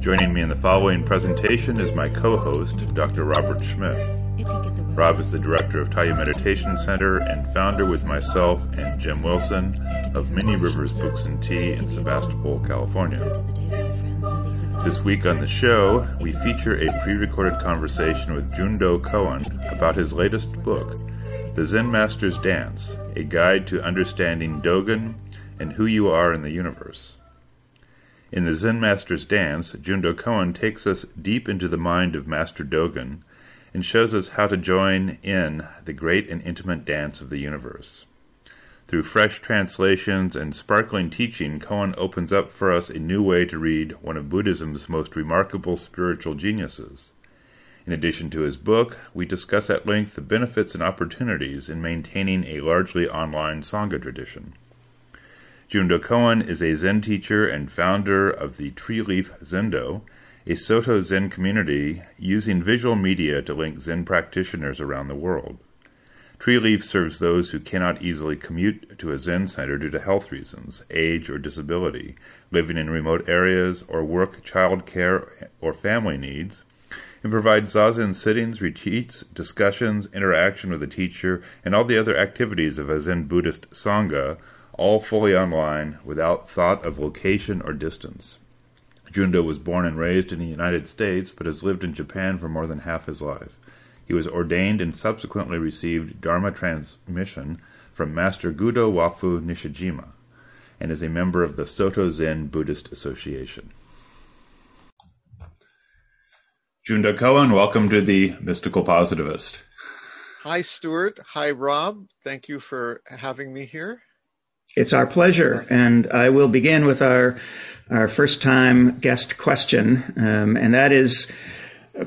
Joining me in the following presentation is my co host, Dr. Robert Schmidt. Rob is the director of Taya Meditation Center and founder with myself and Jim Wilson of Many Rivers Books and Tea in Sebastopol, California. This week on the show, we feature a pre recorded conversation with Jundo Cohen about his latest book, The Zen Master's Dance A Guide to Understanding Dogen and Who You Are in the Universe. In the Zen Master's Dance, Jundo Cohen takes us deep into the mind of Master Dogen and shows us how to join in the great and intimate dance of the universe. Through fresh translations and sparkling teaching, Cohen opens up for us a new way to read one of Buddhism's most remarkable spiritual geniuses. In addition to his book, we discuss at length the benefits and opportunities in maintaining a largely online Sangha tradition. Jundo Cohen is a Zen teacher and founder of the Treeleaf Zendo, a Soto Zen community using visual media to link Zen practitioners around the world. Treeleaf serves those who cannot easily commute to a Zen center due to health reasons, age, or disability, living in remote areas, or work, child care, or family needs, and provides zazen sittings, retreats, discussions, interaction with the teacher, and all the other activities of a Zen Buddhist Sangha all fully online without thought of location or distance. Jundo was born and raised in the United States, but has lived in Japan for more than half his life. He was ordained and subsequently received Dharma transmission from Master Gudo Wafu Nishijima, and is a member of the Soto Zen Buddhist Association. Jundo Cohen, welcome to the Mystical Positivist. Hi, Stuart. Hi, Rob. Thank you for having me here. It's our pleasure. And I will begin with our, our first time guest question. Um, and that is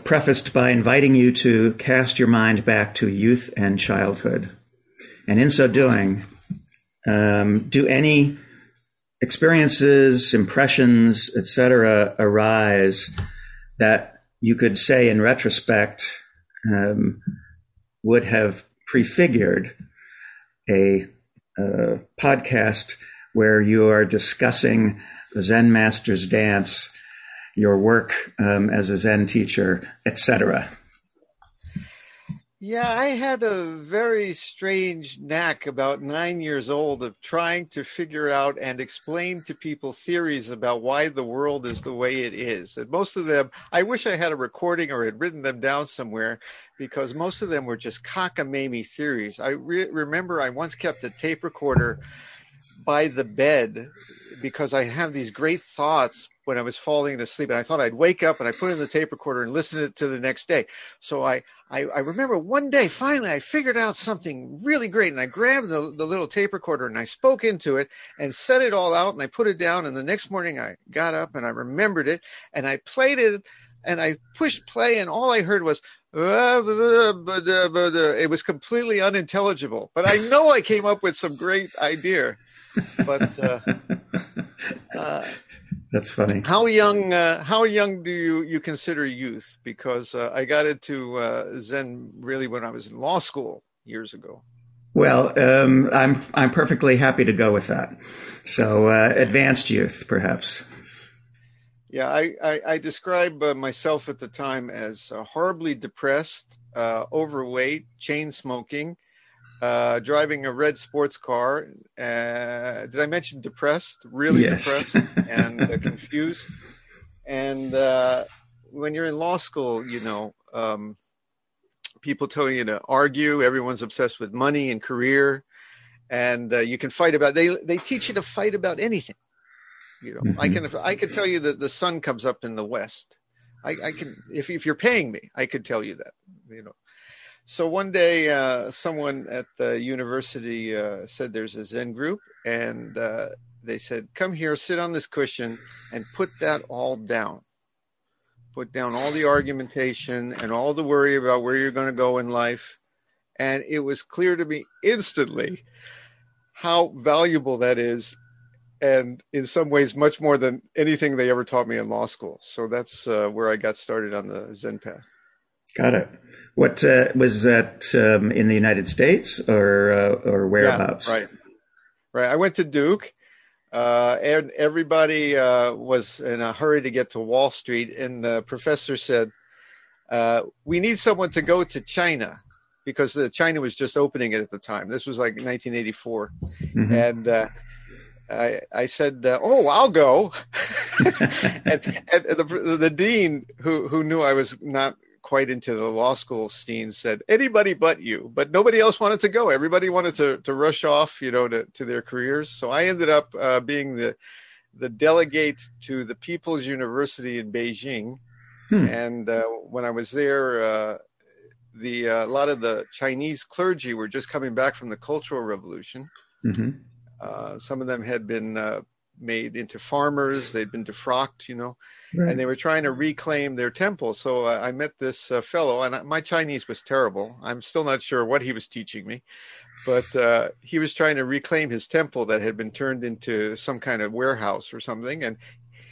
prefaced by inviting you to cast your mind back to youth and childhood. And in so doing, um, do any experiences, impressions, etc., arise that you could say in retrospect um, would have prefigured a uh, podcast where you are discussing the Zen Master's dance, your work um, as a Zen teacher, etc. Yeah, I had a very strange knack about nine years old of trying to figure out and explain to people theories about why the world is the way it is. And most of them, I wish I had a recording or had written them down somewhere because most of them were just cockamamie theories. I re- remember I once kept a tape recorder by the bed because I have these great thoughts when I was falling asleep, and I thought I'd wake up and I put in the tape recorder and listen to it to the next day. So I, I, I remember one day finally I figured out something really great, and I grabbed the, the little tape recorder and I spoke into it and set it all out, and I put it down. And the next morning I got up and I remembered it, and I played it, and I pushed play, and all I heard was it was completely unintelligible, but I know I came up with some great idea. But uh, uh, that's funny. How young? Uh, how young do you you consider youth? Because uh, I got into uh, Zen really when I was in law school years ago. Well, um, I'm I'm perfectly happy to go with that. So uh, advanced youth, perhaps. Yeah, I, I, I describe uh, myself at the time as uh, horribly depressed, uh, overweight, chain smoking, uh, driving a red sports car. Uh, did I mention depressed? Really yes. depressed and uh, confused. And when you're in law school, you know, um, people tell you to argue. Everyone's obsessed with money and career, and you can fight about. They they teach you to fight about anything you know, mm-hmm. I can I can tell you that the sun comes up in the west. I, I can if if you're paying me, I could tell you that. You know. So one day, uh, someone at the university uh, said there's a Zen group, and uh, they said, "Come here, sit on this cushion, and put that all down." put down all the argumentation and all the worry about where you're going to go in life. And it was clear to me instantly how valuable that is. And in some ways, much more than anything they ever taught me in law school. So that's uh, where I got started on the Zen path. Got it. What uh, was that um, in the United States or uh, or whereabouts? Yeah, right, right. I went to Duke, uh, and everybody uh, was in a hurry to get to Wall Street. And the professor said, uh, "We need someone to go to China." Because the China was just opening it at the time. This was like 1984, mm-hmm. and uh, I, I, said, uh, "Oh, I'll go." and, and the, the, dean, who who knew I was not quite into the law school scene said anybody but you but nobody else wanted to go everybody wanted to, to rush off you know to, to their careers so i ended up uh, being the the delegate to the people's university in beijing hmm. and uh, when i was there uh, the uh, a lot of the chinese clergy were just coming back from the cultural revolution mm-hmm. Uh, some of them had been uh, made into farmers. They'd been defrocked, you know, right. and they were trying to reclaim their temple. So uh, I met this uh, fellow, and my Chinese was terrible. I'm still not sure what he was teaching me, but uh, he was trying to reclaim his temple that had been turned into some kind of warehouse or something. And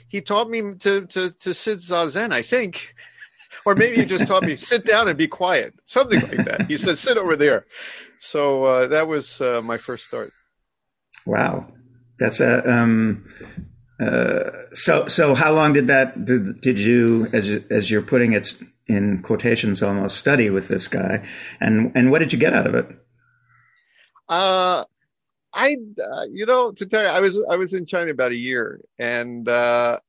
he taught me to to to sit zazen, I think. or maybe he just taught me sit down and be quiet, something like that. He said, "Sit over there." So uh, that was uh, my first start. Wow, that's a um, uh, so so. How long did that did, did you as as you're putting it in quotations almost study with this guy, and and what did you get out of it? Uh, I uh, you know to tell you, I was I was in China about a year, and uh,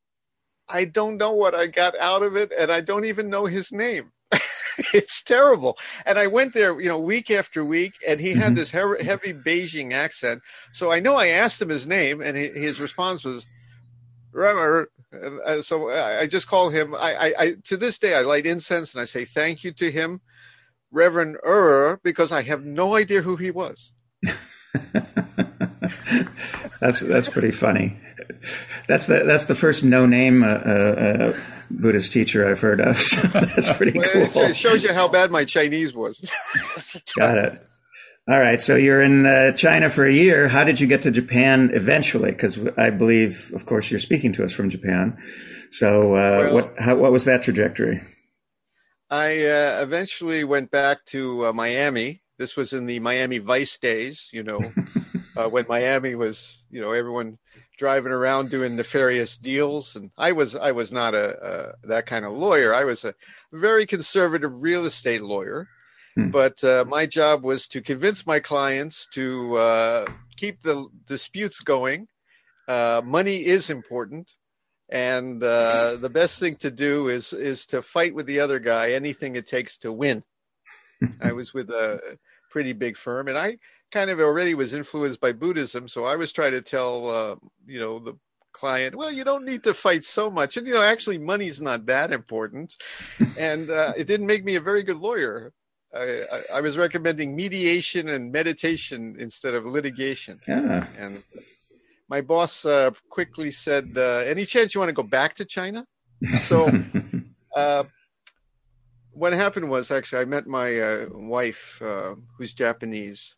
I don't know what I got out of it, and I don't even know his name. it's terrible. And I went there, you know, week after week, and he had mm-hmm. this he- heavy Beijing accent. So I know I asked him his name, and his response was, Remember. And so I just call him. I, I, I, to this day I light incense and I say thank you to him, Reverend Ur, because I have no idea who he was. that's that's pretty funny. That's the that's the first no name uh, uh, Buddhist teacher I've heard of. So that's pretty well, cool. It shows you how bad my Chinese was. Got it. All right. So you're in uh, China for a year. How did you get to Japan eventually? Because I believe, of course, you're speaking to us from Japan. So uh, well, what how, what was that trajectory? I uh, eventually went back to uh, Miami. This was in the Miami Vice days, you know, uh, when Miami was, you know, everyone driving around doing nefarious deals. And i was i was not a, a that kind of lawyer. I was a very conservative real estate lawyer. Hmm. but uh, my job was to convince my clients to uh, keep the disputes going. Uh, money is important. And uh, the best thing to do is is to fight with the other guy anything it takes to win. I was with a pretty big firm. And i kind of already was influenced by Buddhism, so I was trying to tell uh, you know the client, well, you don't need to fight so much, and you know actually money's not that important, and uh, it didn't make me a very good lawyer. I, I, I, was recommending mediation and meditation instead of litigation, yeah. and my boss uh, quickly said, uh, "Any chance you want to go back to China?" So. Uh, what happened was actually I met my uh, wife, uh, who's Japanese,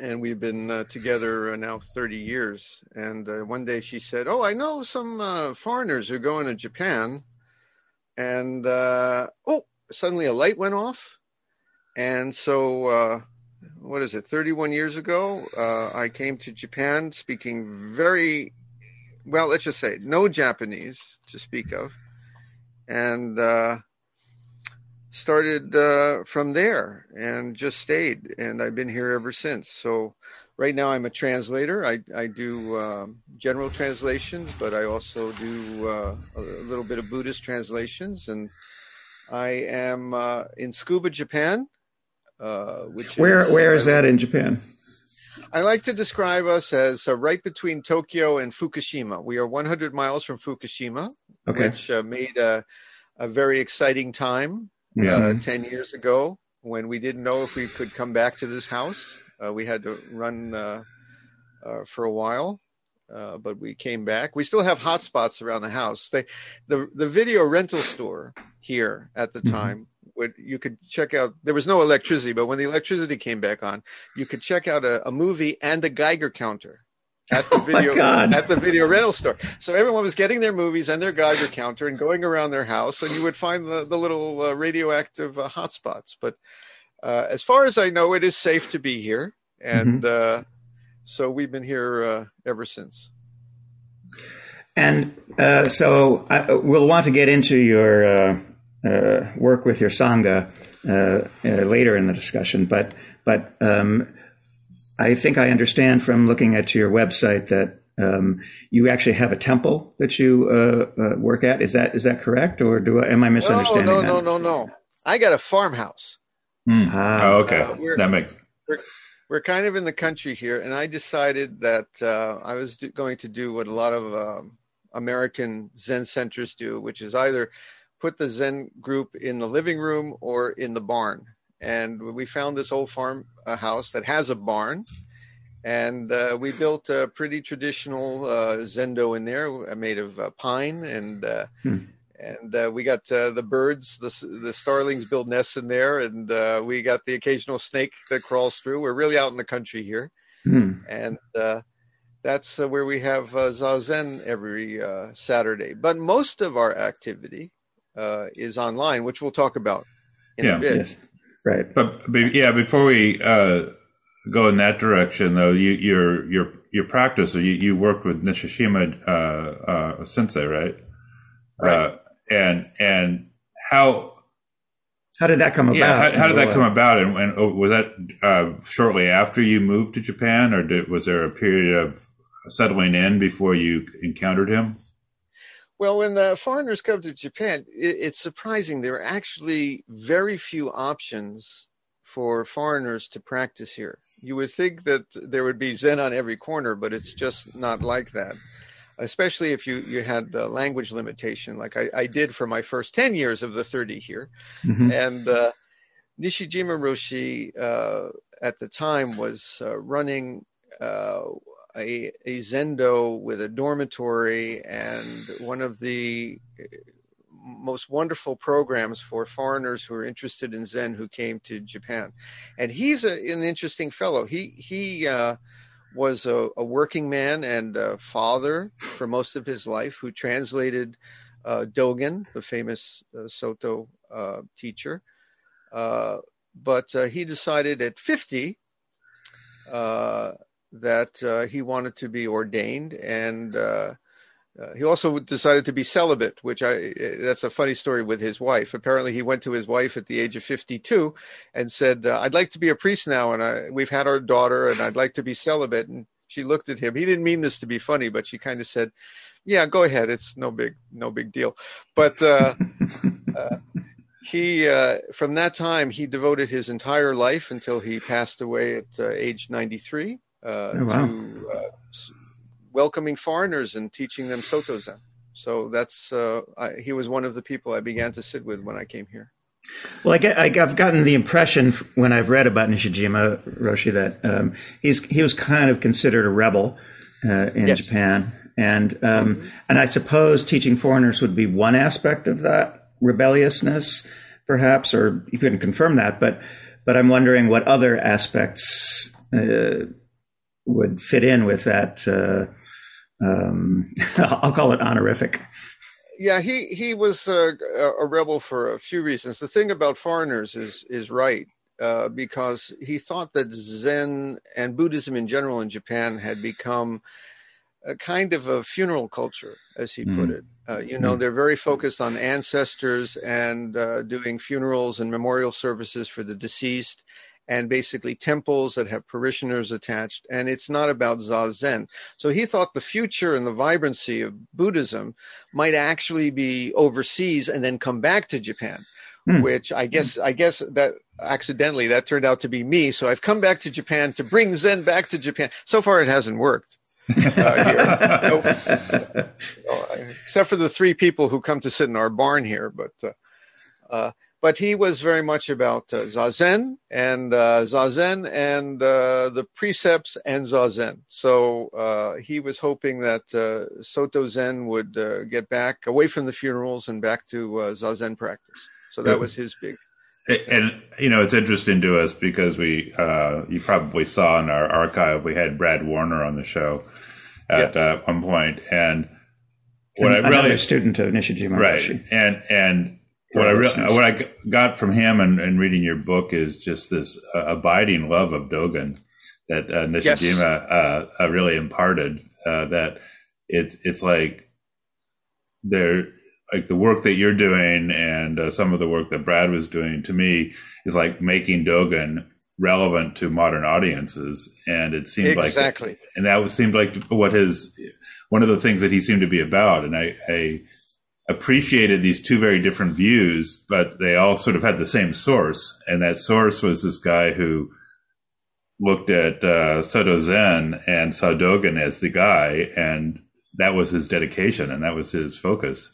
and we've been uh, together now 30 years. And uh, one day she said, "Oh, I know some uh, foreigners who are going to Japan." And uh, oh, suddenly a light went off, and so uh, what is it? 31 years ago, uh, I came to Japan speaking very well. Let's just say no Japanese to speak of, and started uh, from there and just stayed and i've been here ever since. So right now i'm a translator. I, I do um, general translations but i also do uh, a little bit of buddhist translations. And i am uh, in Tsukuba, japan uh, which where is, where is that in japan? I like to describe us as uh, right between Tokyo and Fukushima. We are 100 miles from Fukushima, okay. which uh, made a, a very exciting time yeah. uh, 10 years ago when we didn't know if we could come back to this house. Uh, we had to run uh, uh for a while. uh, but we came back. We still have hotspots around the house. They, the the video rental store here at the mm-hmm. time would you could check out. There was no electricity, but when the electricity came back on, you could check out a, a movie and a Geiger counter at the oh video at the video rental store. So everyone was getting their movies and their Geiger counter and going around their house, and you would find the, the little uh, radioactive uh, hotspots. But uh, as far as I know, it is safe to be here, and mm-hmm. Uh, so we've been here uh, ever since. And uh, so I, we'll want to get into your work with your sangha later in the discussion, but but um, I think I understand from looking at your website that um, you actually have a temple that you uh, uh, work at. Is that is that correct, or do I, am I misunderstanding? No, no, that? no, no, no. I got a farmhouse. Mm. Ah. Oh, okay. Uh, that makes. We're, we're, kind of in the country here, and I decided that uh, I was do, going to do what a lot of um, American Zen centers do, which is either put the Zen group in the living room or in the barn and we found this old farm uh, house that has a barn and uh, we built a pretty traditional uh, zendo in there uh, made of uh, pine and uh, hmm. and we got the birds the, the starlings build nests in there and we got the occasional snake that crawls through we're really out in the country here hmm. and that's where we have zazen every saturday but most of our activity is online which we'll talk about in yeah, a bit yes. Right. But, but yeah, before we uh, go in that direction, though, you, your your your practice, you, you worked with Nishijima uh, uh, Sensei, right? Right. Uh, and and how how did that come yeah, about? How, how did that come about? And, and oh, was that uh, shortly after you moved to Japan, or did, was there a period of settling in before you encountered him? Well, when the foreigners come to Japan, it, it's surprising. There are actually very few options for foreigners to practice here. You would think that there would be Zen on every corner, but it's just not like that. Especially if you, you had the language limitation, like I, I did for my first 10 years of the 30 here. Mm-hmm. And uh, Nishijima Roshi uh, at the time was uh, running uh, a, a zendo with a dormitory and one of the eh, most wonderful programs for foreigners who are interested in Zen who came to Japan. And he's a, an interesting fellow. He he uh, was a, a, working man and a father for most of his life who translated uh, Dogen, the famous uh, Soto uh, teacher. Uh, but uh, he decided at 50 that uh, he wanted to be ordained and uh, uh, he also decided to be celibate which i that's a funny story with his wife. Apparently he went to his wife at the age of 52 and said uh, i'd like to be a priest now and I, we've had our daughter and i'd like to be celibate. And she looked at him. He didn't mean this to be funny but she kind of said yeah go ahead. It's no big no big deal. But uh, uh, he from that time he devoted his entire life until he passed away at age 93 uh, oh, wow. to uh, welcoming foreigners and teaching them Soto Zen. So that's uh, I, he was one of the people I began to sit with when I came here. Well, I get, I, have gotten the impression when I've read about Nishijima Roshi that um, he's he was kind of considered a rebel uh, in yes. Japan, and um, mm-hmm. and I suppose teaching foreigners would be one aspect of that rebelliousness, perhaps, or you couldn't confirm that, but but I'm wondering what other aspects uh, would fit in with that. Uh, um, I'll call it honorific. Yeah, he he was a, a, rebel for a few reasons. The thing about foreigners is is right uh, because he thought that Zen and Buddhism in general in Japan had become a kind of a funeral culture, as he mm. put it. Uh, you know, mm. they're very focused on ancestors and uh, doing funerals and memorial services for the deceased and basically temples that have parishioners attached. And it's not about Zazen. So he thought the future and the vibrancy of Buddhism might actually be overseas and then come back to Japan. Hmm. Which I guess I guess that accidentally that turned out to be me. So I've come back to Japan to bring Zen back to Japan. So far, it hasn't worked. uh, except for the three people who come to sit in our barn here. But uh, uh, but he was very much about uh, zazen and uh, zazen and uh, the precepts and zazen. So uh, he was hoping that uh, Soto Zen would uh, get back away from the funerals and back to zazen practice. So that was his big. And you know it's interesting to us because we you probably saw in our archive we had Brad Warner on the show at yeah. one point and what I really student of Nishijima right Roshi. and and what I re- what I got from him and, and, reading your book is just this uh, abiding love of Dogen that uh, Nishijima yes. uh, uh really imparted. Uh, that it's it's like there like the work that you're doing and uh, some of the work that Brad was doing to me is like making Dogen relevant to modern audiences, and it seemed exactly. like exactly, and that was seemed like what his one of the things that he seemed to be about, and I. I appreciated these two very different views, but they all sort of had the same source. And that source was this guy who looked at uh, Soto Zen and saw Dogen as the guy, and that was his dedication and that was his focus.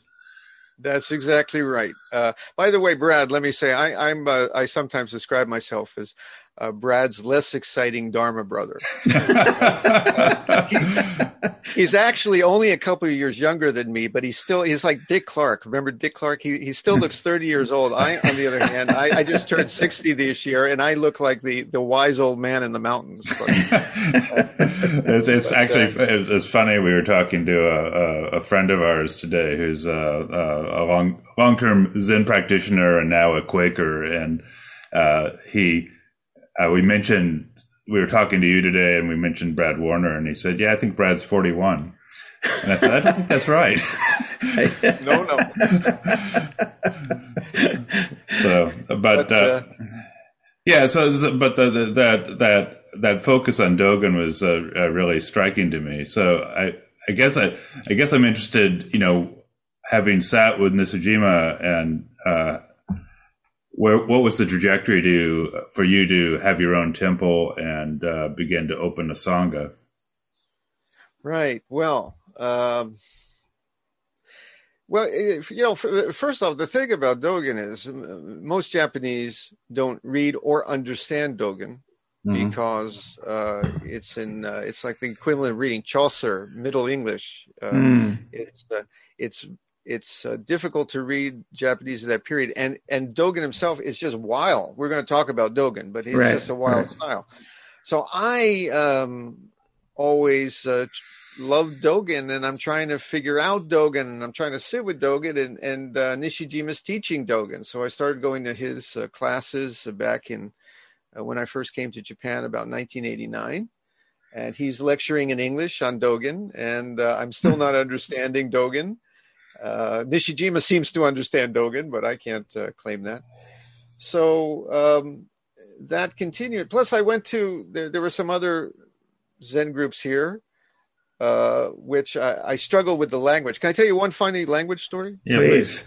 That's exactly right. Uh, by the way, Brad, let me say I, am uh, I sometimes describe myself as uh, Brad's less exciting Dharma brother. he's actually only a couple of years younger than me, but he's still he's like Dick Clark. Remember Dick Clark? He he still looks thirty years old. I, on the other hand, I, I just turned sixty this year, and I look like the the wise old man in the mountains. But, it's, it's but, actually uh, it's funny. We were talking to a, a, friend of ours today who's a, a long long term Zen practitioner and now a Quaker, and uh, he uh, we mentioned we were talking to you today, and we mentioned Brad Warner, and he said, "Yeah, I think Brad's 41." And I said, "I don't think that's right." no, no. so, but, but uh, uh, yeah, so but the, the, that that that focus on Dogen was uh, uh, really striking to me. So I I guess I I guess I'm interested, you know, having sat with Nishijima and uh, where, what was the trajectory to for you to have your own temple and uh, begin to open a sangha? Right. Well, um, well, if, you know, first off, the thing about Dogen is most Japanese don't read or understand Dogen mm-hmm. because uh, it's in uh, it's like the equivalent of reading Chaucer, Middle English. Uh, mm. It's uh, it's it's uh, difficult to read Japanese of that period. And and Dogen himself is just wild. We're going to talk about Dogen, but he's right, just a wild right. style. So I um, always uh, loved Dogen, and I'm trying to figure out Dogen, and I'm trying to sit with Dogen, and and uh, Nishijima's teaching Dogen. So I started going to his uh, classes back in uh, when I first came to Japan about 1989 and he's lecturing in English on Dogen, and uh, I'm still not understanding Dogen. Uh, Nishijima seems to understand Dogen, but I can't uh, claim that. So um, that continued. Plus, I went to there. There were some other Zen groups here, uh, which I, I struggle with the language. Can I tell you one funny language story? Yeah, please.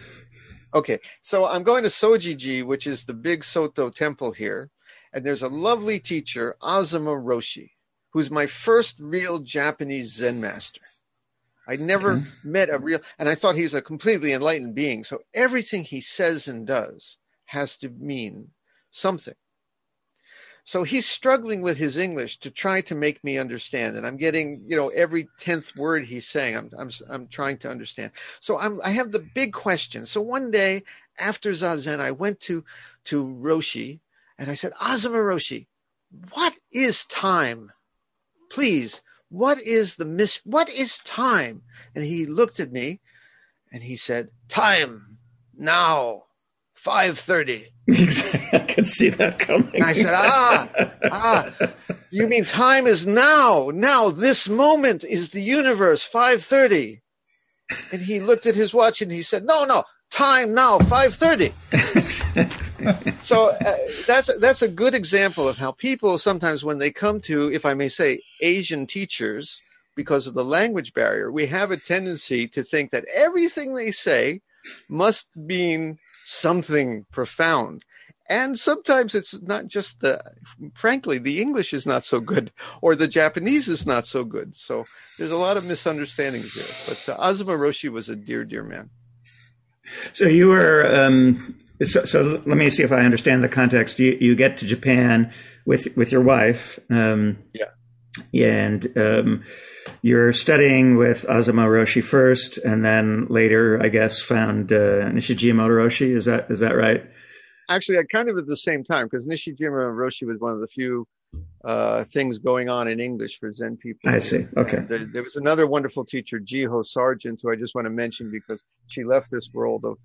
Okay, so I'm going to Sojiji, which is the big Soto temple here, and there's a lovely teacher, Azuma Roshi, who's my first real Japanese Zen master. I never okay. met a real, and I thought he's a completely enlightened being. So everything he says and does has to mean something. So he's struggling with his English to try to make me understand, and I'm getting, you know, every tenth word he's saying. I'm, I'm, I'm trying to understand. So I'm, I have the big question. So one day after Zazen, I went to, to Roshi, and I said, Azuma Roshi, what is time? Please what is the miss? What is time? And he looked at me and he said, Time now, 5.30. I could see that coming. And I said, ah, ah, you mean time is now. Now, this moment is the universe, 5.30. And he looked at his watch and he said, no, no, time now 5.30 so uh, that's that's a good example of how people sometimes when they come to if i may say asian teachers because of the language barrier we have a tendency to think that everything they say must mean something profound. And sometimes it's not just the frankly the english is not so good or the japanese is not so good. So there's a lot of misunderstandings there. But uh, azuma roshi was a dear dear man so you were um, so, so let me see if I understand the context. You, you get to Japan with with your wife. Um, yeah. And um, you're studying with Azuma Roshi first, and then later, I guess, found uh, Nishijima Roshi. Is that is that right? Actually, I kind of at the same time because Nishijima Roshi was one of the few uh, things going on in English for Zen people. I see. Okay. There, there, was another wonderful teacher, Jiho Sargent, who I just want to mention because she left this world of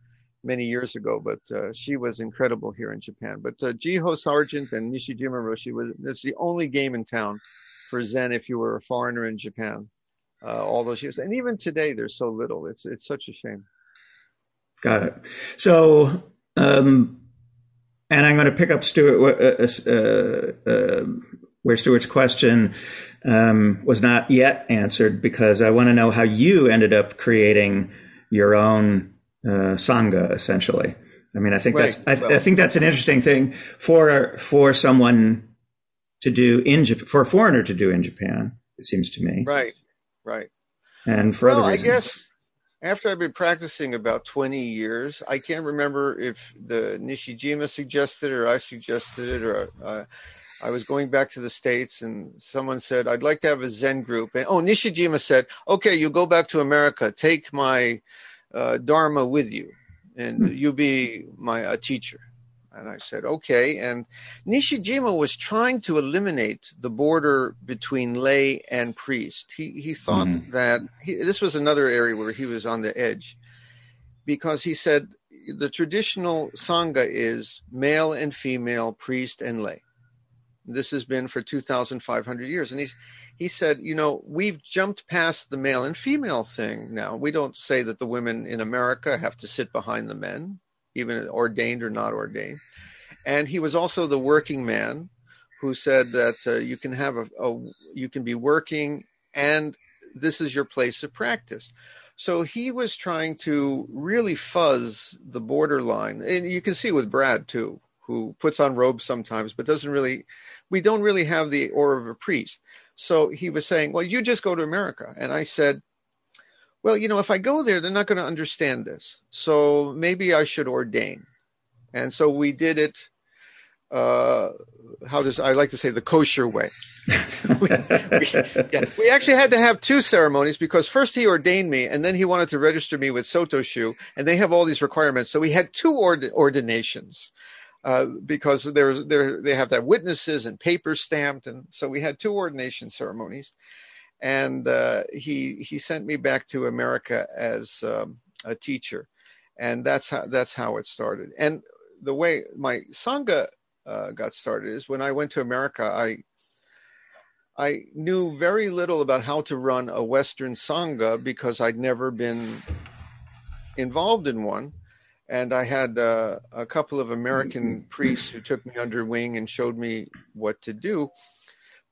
many years ago, but uh, she was incredible here in Japan. But uh, Jiho Sargent and Nishijima Roshi was it's the only game in town for Zen if you were a foreigner in Japan. Uh, all those years, and even today, there's so little. It's it's such a shame. Got it. So, um, and I'm going to pick up Stuart uh, uh, uh, where Stuart's question um, was not yet answered because I want to know how you ended up creating your own uh, sangha, essentially. I mean, I think right. that's I, well, I, think that's an interesting thing for for someone to do in Japan, for a foreigner to do in Japan. It seems to me. Right, right. And for well, other reasons. I guess after I've been practicing about 20 years, I can't remember if the Nishijima suggested it or I suggested it or uh, I was going back to the States and someone said, I'd like to have a Zen group. And oh, Nishijima said, okay, you go back to America, take my uh, Dharma with you and hmm. you be my a teacher. And I said, okay. And Nishijima was trying to eliminate the border between lay and priest. He, he thought mm-hmm. that he, this was another area where he was on the edge because he said the traditional Sangha is male and female, priest and lay. This has been for 2,500 years. And he's, he said, you know, we've jumped past the male and female thing now. We don't say that the women in America have to sit behind the men even ordained or not ordained. And he was also the working man who said that uh, you can have a, a, you can be working and this is your place of practice. So he was trying to really fuzz the borderline, and you can see with Brad too, who puts on robes sometimes, but doesn't really. We don't really have the aura of a priest. So he was saying, "Well, you just go to America," and I said, well, you know, if I go there, they're not going to understand this. So maybe I should ordain. And so we did it. Uh, how does I like to say the kosher way? we, we, yeah, we actually had to have two ceremonies because first he ordained me and then he wanted to register me with Sotoshu, and they have all these requirements. So we had two ord- ordinations uh, because there's there they have to have witnesses and papers stamped, and so we had two ordination ceremonies and uh, he he sent me back to America as um, a teacher, and that's how that's how it started. And the way my sangha uh, got started is when I went to America. I I knew very little about how to run a Western sangha because I'd never been involved in one. And I had uh, a couple of American priests who took me under wing and showed me what to do.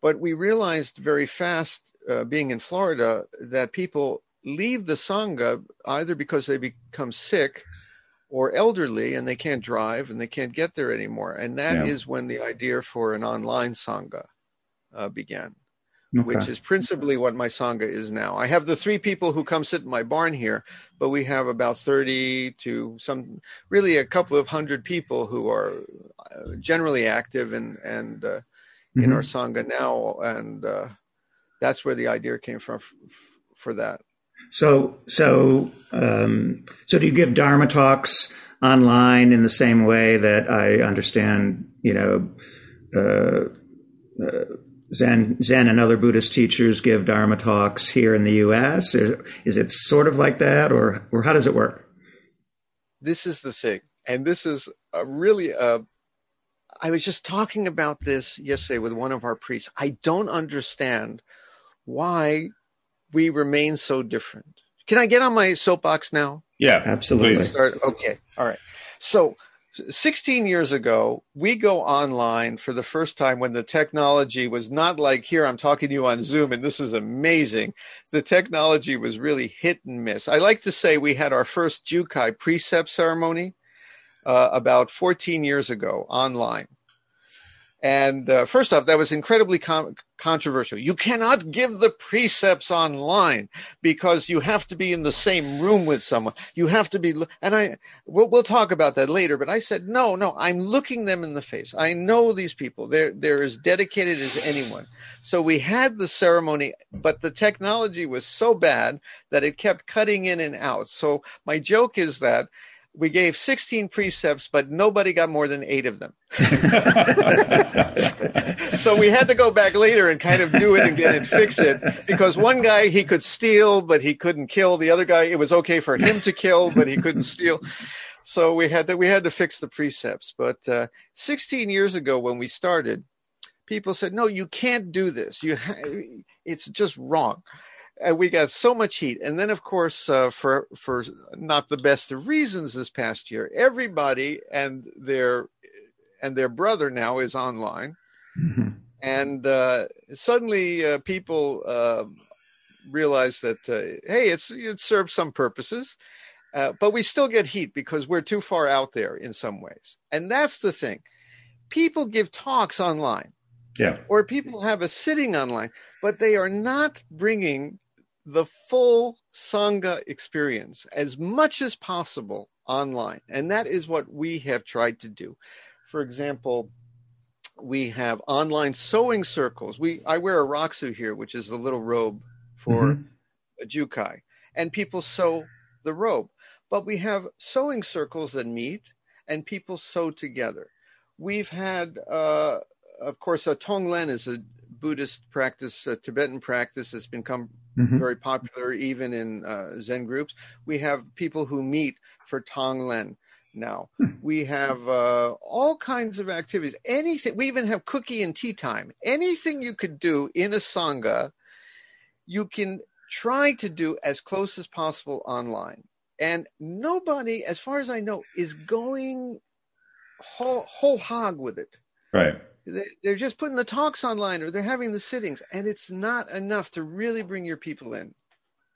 But we realized very fast, uh, being in Florida, that people leave the Sangha either because they become sick or elderly and they can't drive and they can't get there anymore. And that yeah. is when the idea for an online Sangha uh, began. Okay. Which is principally what my Sangha is now. I have the three people who come sit in my barn here, but we have about 30 to some, really a couple of hundred people who are uh, generally active and, and uh, mm-hmm. in our sangha now, and uh, that's where the idea came from f- for that. So, so, um, so do you give Dharma talks online in the same way that I understand, you know, uh, uh, Zen, Zen and other Buddhist teachers give Dharma talks here in the U.S. Is it sort of like that, or or how does it work? This is the thing, and this is a really a I was just talking about this yesterday with one of our priests. I don't understand why we remain so different. Can I get on my soapbox now? Yeah, absolutely. Start, okay, all right. So, 16 years ago, we go online for the first time when the technology was not like here, I'm talking to you on Zoom and this is amazing. The technology was really hit and miss. I like to say we had our first Jukai precept ceremony uh, about 14 years ago online. And uh, first off, that was incredibly com- controversial. You cannot give the precepts online because you have to be in the same room with someone. You have to be, and I, we'll, we'll talk about that later. But I said, no, no, I'm looking them in the face. I know these people. They're they're as dedicated as anyone. So we had the ceremony, but the technology was so bad that it kept cutting in and out. So my joke is that we gave 16 precepts, but nobody got more than eight of them. so we had to go back later and kind of do it again and fix it because one guy he could steal, but he couldn't kill. The other guy, it was okay for him to kill, but he couldn't steal. So we had to we had to fix the precepts. But uh, 16 years ago when we started, people said, "No, you can't do this. You, ha- it's just wrong." And we got so much heat. And then, of course, uh, for for not the best of reasons, this past year, everybody and their and their brother now is online, mm-hmm. and uh, suddenly uh, people um, realize that uh, hey, it's it serves some purposes. Uh, but we still get heat because we're too far out there in some ways. And that's the thing. People give talks online. Yeah. Or people have a sitting online, but they are not bringing the full Sangha experience as much as possible online. And that is what we have tried to do. For example, we have online sewing circles. We I wear a rakusu here, which is the little robe for mm-hmm. a jukai, and people sew the robe. But we have sewing circles that meet, and people sew together. We've had, uh, of course, a Tonglen is a Buddhist practice, a Tibetan practice that's become mm-hmm. very popular even in uh, Zen groups. We have people who meet for Tonglen now. Hmm. We have uh, all kinds of activities. Anything. We even have cookie and tea time. Anything you could do in a sangha, you can try to do as close as possible online. And nobody, as far as I know, is going whole, whole hog with it. Right they're just putting the talks online or they're having the sittings and it's not enough to really bring your people in.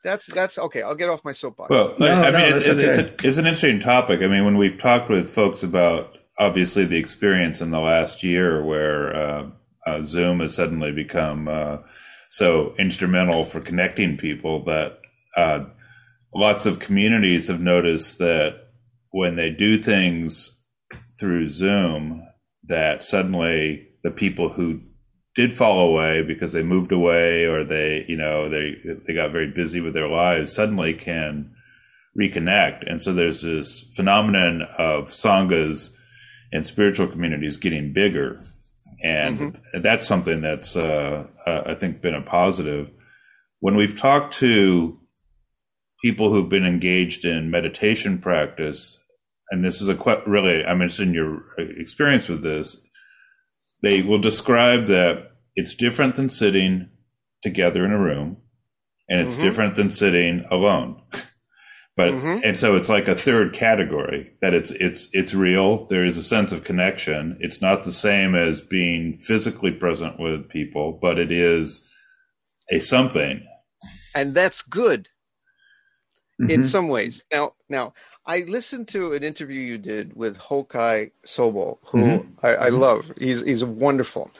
That's that's okay i'll get off my soapbox. Well no, i, mean no, it's, okay. it's, it's, an interesting topic. I mean when we've talked with folks about obviously the experience in the last year where uh, uh, zoom has suddenly become uh, so instrumental for connecting people that uh, lots of communities have noticed that when they do things through zoom that suddenly the people who did fall away because they moved away or they you know they they got very busy with their lives suddenly can reconnect. And so there's this phenomenon of sanghas and spiritual communities getting bigger. And mm-hmm. that's something that's uh, uh, i think been a positive. When we've talked to people who've been engaged in meditation practice and this is a really I'm interested in your experience with this. They will describe that it's different than sitting together in a room, and it's mm-hmm. different than sitting alone. but mm-hmm. and so it's like a third category that it's it's it's real. There is a sense of connection. It's not the same as being physically present with people, but it is a something. And that's good mm-hmm. in some ways. Now, now I listened to an interview you did with Hokai Sobol, who mm-hmm. I, I, mm-hmm. love. He's he's wonderful,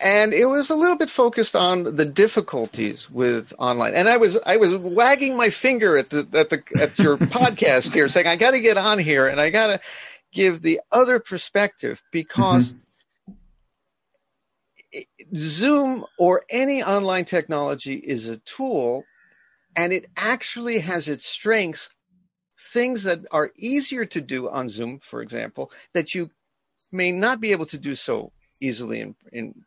and it was a little bit focused on the difficulties with online. And I was I was wagging my finger at the at the at your podcast here, saying I got to get on here and I got to give the other perspective because. Mm-hmm. Zoom or any online technology is a tool and it actually has its strengths things that are easier to do on zoom for example that you may not be able to do so easily in, in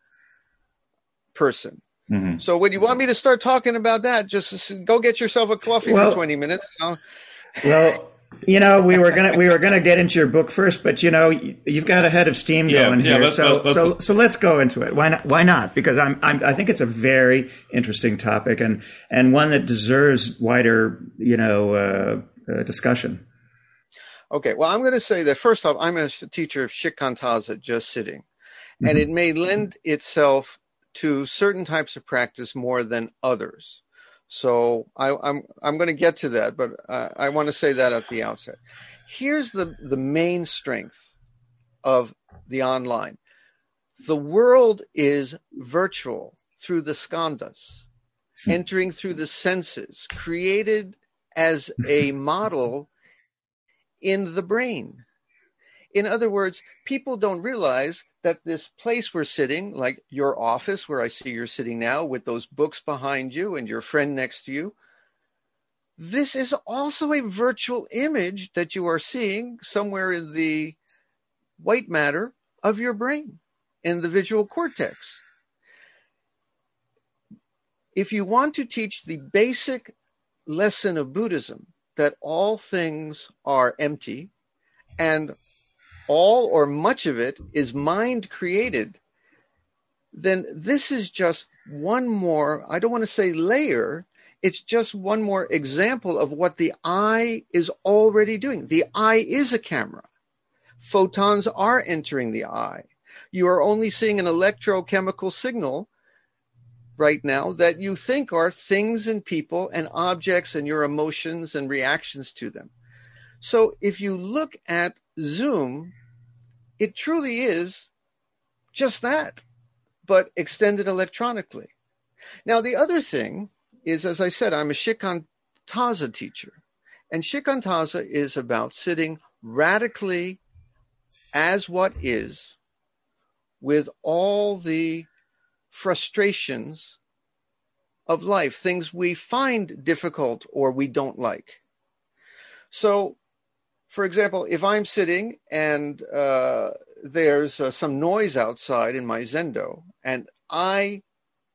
person mm-hmm. so when you want me to start talking about that just go get yourself a coffee well, for 20 minutes well you know, we were gonna we were gonna get into your book first, but you know, you've got a head of steam yeah, going yeah, here, let's, so let's, so so let's go into it. Why not? Why not? Because I'm, I'm I think it's a very interesting topic and and one that deserves wider you know uh, uh, discussion. Okay, well, I'm going to say that first off, I'm a teacher of shikantaza, just sitting, mm-hmm. and it may lend itself to certain types of practice more than others. So I, am I'm, I'm going to get to that, but uh, I want to say that at the outset. Here's the the main strength of the online. The world is virtual. through the skandhas, hmm. entering through the senses, created as a model in the brain. In other words, people don't realize that this place we're sitting, like your office where I see you're sitting now with those books behind you and your friend next to you, this is also a virtual image that you are seeing somewhere in the white matter of your brain, in the visual cortex. If you want to teach the basic lesson of Buddhism, that all things are empty and all or much of it is mind created, then this is just one more, I don't want to say layer, it's just one more example of what the eye is already doing. The eye is a camera. Photons are entering the eye. You are only seeing an electrochemical signal right now that you think are things and people and objects and your emotions and reactions to them. So if you look at Zoom, it truly is just that, but extended electronically. Now, the other thing is, as I said, I'm a Shikantaza teacher. And Shikantaza is about sitting radically as what is with all the frustrations of life, things we find difficult or we don't like. So, for example, if I'm sitting and uh, there's uh, some noise outside in my Zendo, and I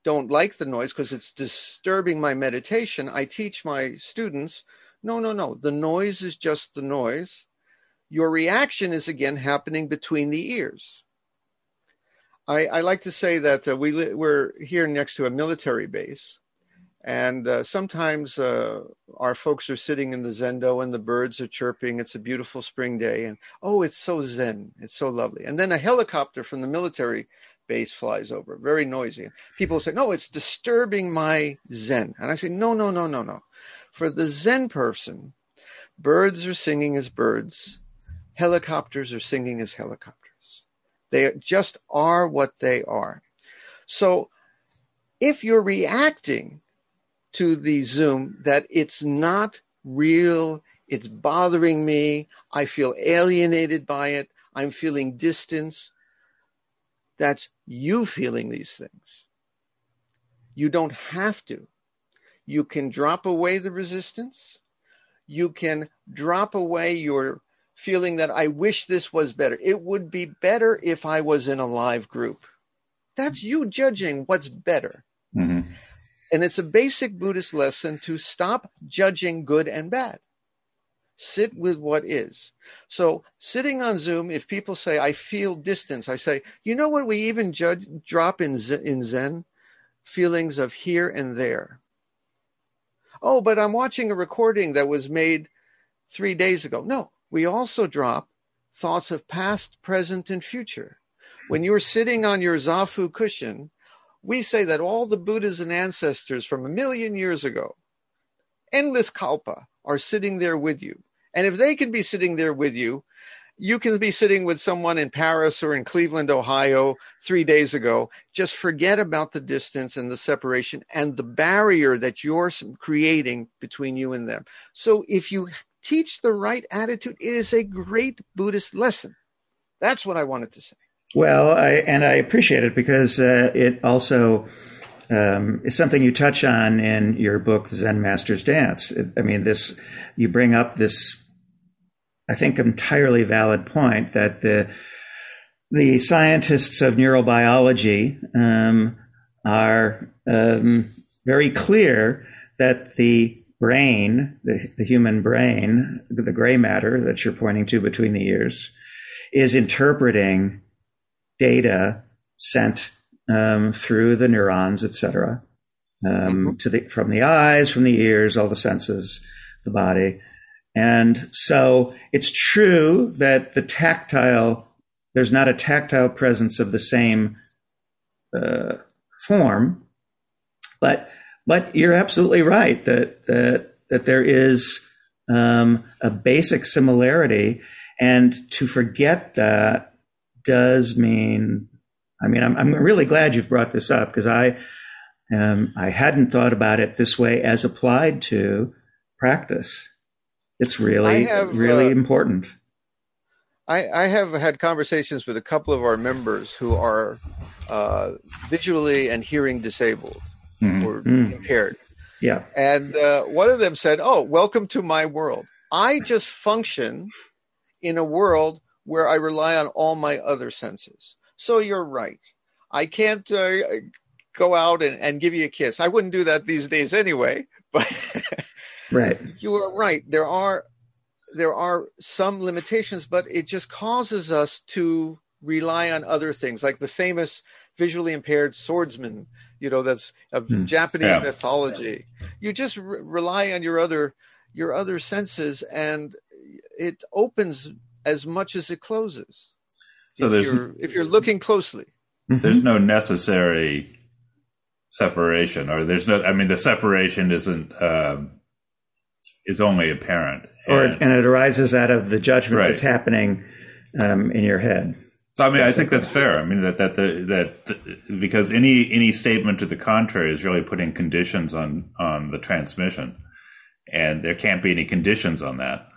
don't like the noise because it's disturbing my meditation, I teach my students no, no, no. The noise is just the noise. Your reaction is again happening between the ears. I, I like to say that uh, we li- we're here next to a military base, and uh, sometimes uh, our folks are sitting in the zendo and the birds are chirping. It's a beautiful spring day, and oh, it's so zen. It's so lovely. And then a helicopter from the military base flies over, very noisy. People say, no, it's disturbing my zen. And I say, no, no, no, no, no. For the zen person, birds are singing as birds, helicopters are singing as helicopters. They just are what they are. So if you're reacting to the Zoom that it's not real, it's bothering me, I feel alienated by it, I'm feeling distance, that's you feeling these things. You don't have to. You can drop away the resistance. You can drop away your feeling that I wish this was better. It would be better if I was in a live group. That's you judging what's better. Mm-hmm. And it's a basic Buddhist lesson to stop judging good and bad. Sit with what is. So, sitting on Zoom, if people say, I feel distance, I say, you know what we even judge, drop in, in Zen? Feelings of here and there. Oh, but I'm watching a recording that was made three days ago. No, we also drop thoughts of past, present, and future. When you're sitting on your Zafu cushion, we say that all the Buddhas and ancestors from a million years ago, endless kalpa, are sitting there with you. And if they can be sitting there with you, you can be sitting with someone in Paris or in Cleveland, Ohio, three days ago. Just forget about the distance and the separation and the barrier that you're creating between you and them. So if you teach the right attitude, it is a great Buddhist lesson. That's what I wanted to say. Well, I, and I appreciate it because uh, it also um, is something you touch on in your book, Zen Master's Dance. I mean, this you bring up this, I think, entirely valid point that the the scientists of neurobiology um, are um, very clear that the brain, the, the human brain, the gray matter that you're pointing to between the ears, is interpreting data sent um, through the neurons, etc., um, mm-hmm. to the from the eyes, from the ears, all the senses, the body, and so it's true that the tactile there's not a tactile presence of the same uh, form, but but you're absolutely right that that that there is um, a basic similarity, and to forget that does mean I mean, I'm, I'm really glad you've brought this up because I, Um, I hadn't thought about it this way as applied to practice. It's really, have, really uh, important. I, I, have had conversations with a couple of our members who are uh, visually and hearing disabled mm-hmm. or mm. impaired. Yeah. And uh, one of them said, Oh, welcome to my world. I just function in a world where I rely on all my other senses. So you're right. I can't uh, go out and, and give you a kiss. I wouldn't do that these days anyway. But right, you are right. There are there are some limitations, but it just causes us to rely on other things, like the famous visually impaired swordsman. You know, that's of mm. Japanese yeah. mythology. You just re- rely on your other your other senses, and it opens as much as it closes. So if there's you're, if you're looking closely, there's no necessary separation, or there's no. I mean, the separation isn't um, is only apparent, or and, and, it arises out of the judgment right. that's happening um, in your head. So, I mean, I think that's fair. I mean that that the, that because any any statement to the contrary is really putting conditions on on the transmission, and there can't be any conditions on that.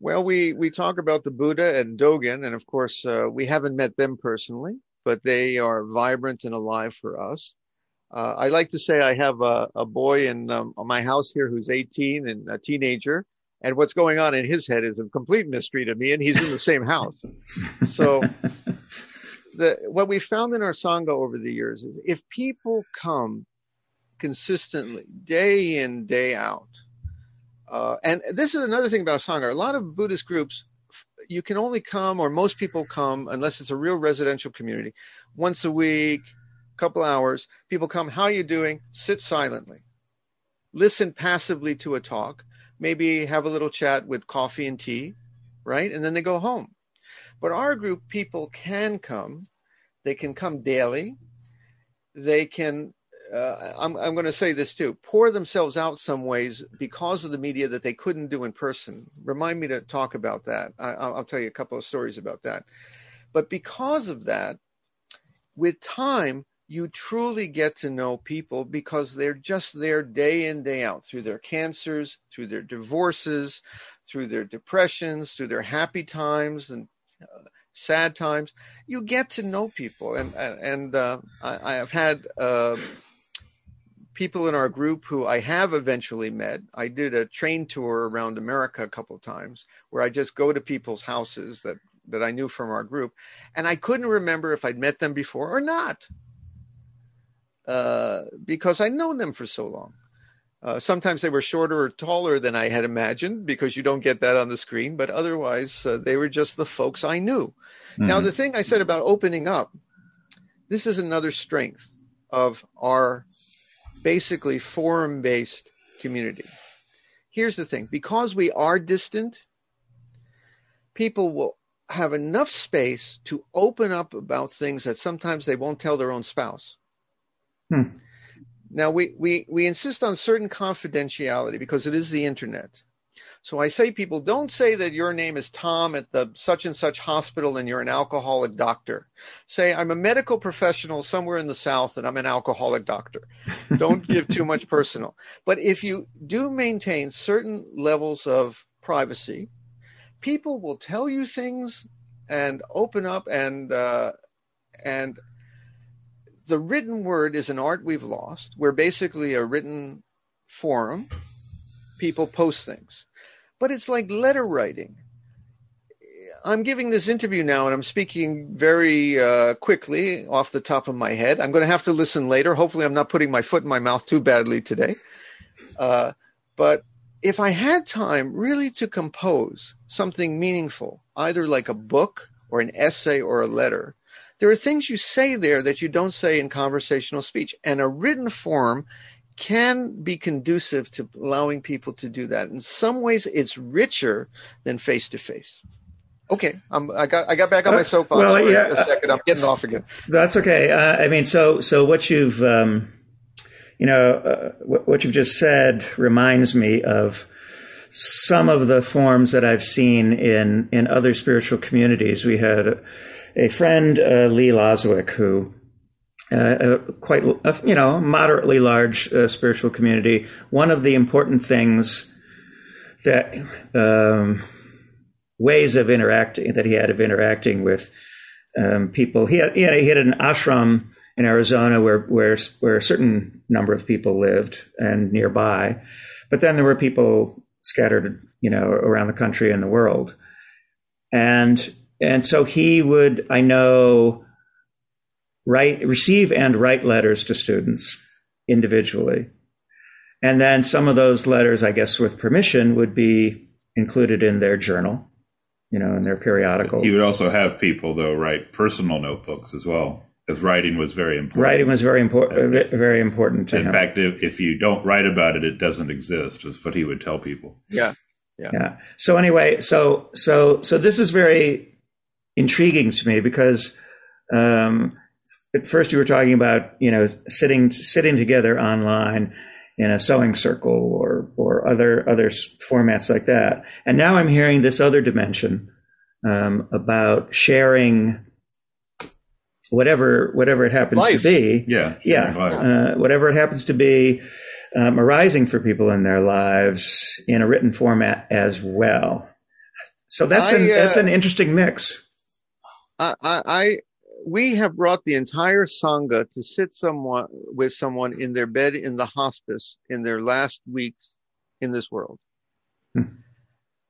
Well, we we talk about the Buddha and Dogen, and of course, uh, we haven't met them personally, but they are vibrant and alive for us. Uh, I like to say I have a, a boy in um, my house here who's 18 and a teenager, and what's going on in his head is a complete mystery to me, and he's in the same house. So, the what we found in our sangha over the years is if people come consistently, day in day out, uh, and this is another thing about sangha. A lot of Buddhist groups, you can only come, or most people come, unless it's a real residential community, once a week couple hours. People come, how are you doing? Sit silently. Listen passively to a talk. Maybe have a little chat with coffee and tea, right? And then they go home. But our group, people can come. They can come daily. They can, uh, I'm, I'm going to say this too, pour themselves out some ways because of the media that they couldn't do in person. Remind me to talk about that. I, I'll tell you a couple of stories about that. But because of that, with time, you truly get to know people because they're just there day in, day out through their cancers, through their divorces, through their depressions, through their happy times and uh, sad times. You get to know people. And, and uh, I, I, have had uh, people in our group who I have eventually met. I did a train tour around America a couple of times where I just go to people's houses that, that I knew from our group. And I couldn't remember if I'd met them before or not uh, because I'd known them for so long. Uh, sometimes they were shorter or taller than I had imagined because you don't get that on the screen, but otherwise uh, they were just the folks I knew. Mm-hmm. Now, the thing I said about opening up, this is another strength of our basically forum based community. Here's the thing because we are distant, people will have enough space to open up about things that sometimes they won't tell their own spouse. Hmm. Now we, we we insist on certain confidentiality because it is the internet. So I say people don't say that your name is Tom at the such and such hospital and you're an alcoholic doctor. Say I'm a medical professional somewhere in the south and I'm an alcoholic doctor. Don't give too much personal. But if you do maintain certain levels of privacy, people will tell you things and open up and uh, and the written word is an art we've lost. We're basically a written forum. People post things, but it's like letter writing. I'm giving this interview now and I'm speaking very uh, quickly off the top of my head. I'm going to have to listen later. Hopefully, I'm not putting my foot in my mouth too badly today. Uh, but if I had time really to compose something meaningful, either like a book or an essay or a letter, there are things you say there that you don't say in conversational speech. And a written form can be conducive to allowing people to do that. In some ways, it's richer than face to face. Okay, I'm, I got I got back on my soapbox well, for yeah, a second. I'm getting off again. That's okay. Uh, I mean, so so what you've um, you know uh, what you've just said reminds me of some of the forms that I've seen in in other spiritual communities. We had a friend, uh, Lee Lozowick, who uh, a quite a, you know moderately large uh, spiritual community. One of the important things that um, ways of interacting that he had of interacting with um, people. He had, you know, he had an ashram in Arizona where where where a certain number of people lived and nearby, but then there were people scattered, you know, around the country and the world, and and so he would, I know, write, receive and write letters to students individually. And then some of those letters, I guess, with permission, would be included in their journal, you know, in their periodical. He would also have people, though, write personal notebooks as well, because writing was very important. Writing was very important, very important to in him. fact, if, if you don't write about it, it doesn't exist. Was what he would tell people. Yeah. Yeah. yeah. So anyway, so so so this is very intriguing to me because um, at first you were talking about you know sitting sitting together online in a sewing circle or or other other formats like that, and now I'm hearing this other dimension um, about sharing whatever whatever it happens Life. to be. Yeah. Yeah, uh, whatever it happens to be um, arising for people in their lives in a written format as well. So that's I, an uh, that's an interesting mix. I, I, I we have brought the entire sangha to sit someone with someone in their bed in the hospice in their last weeks in this world. Hmm.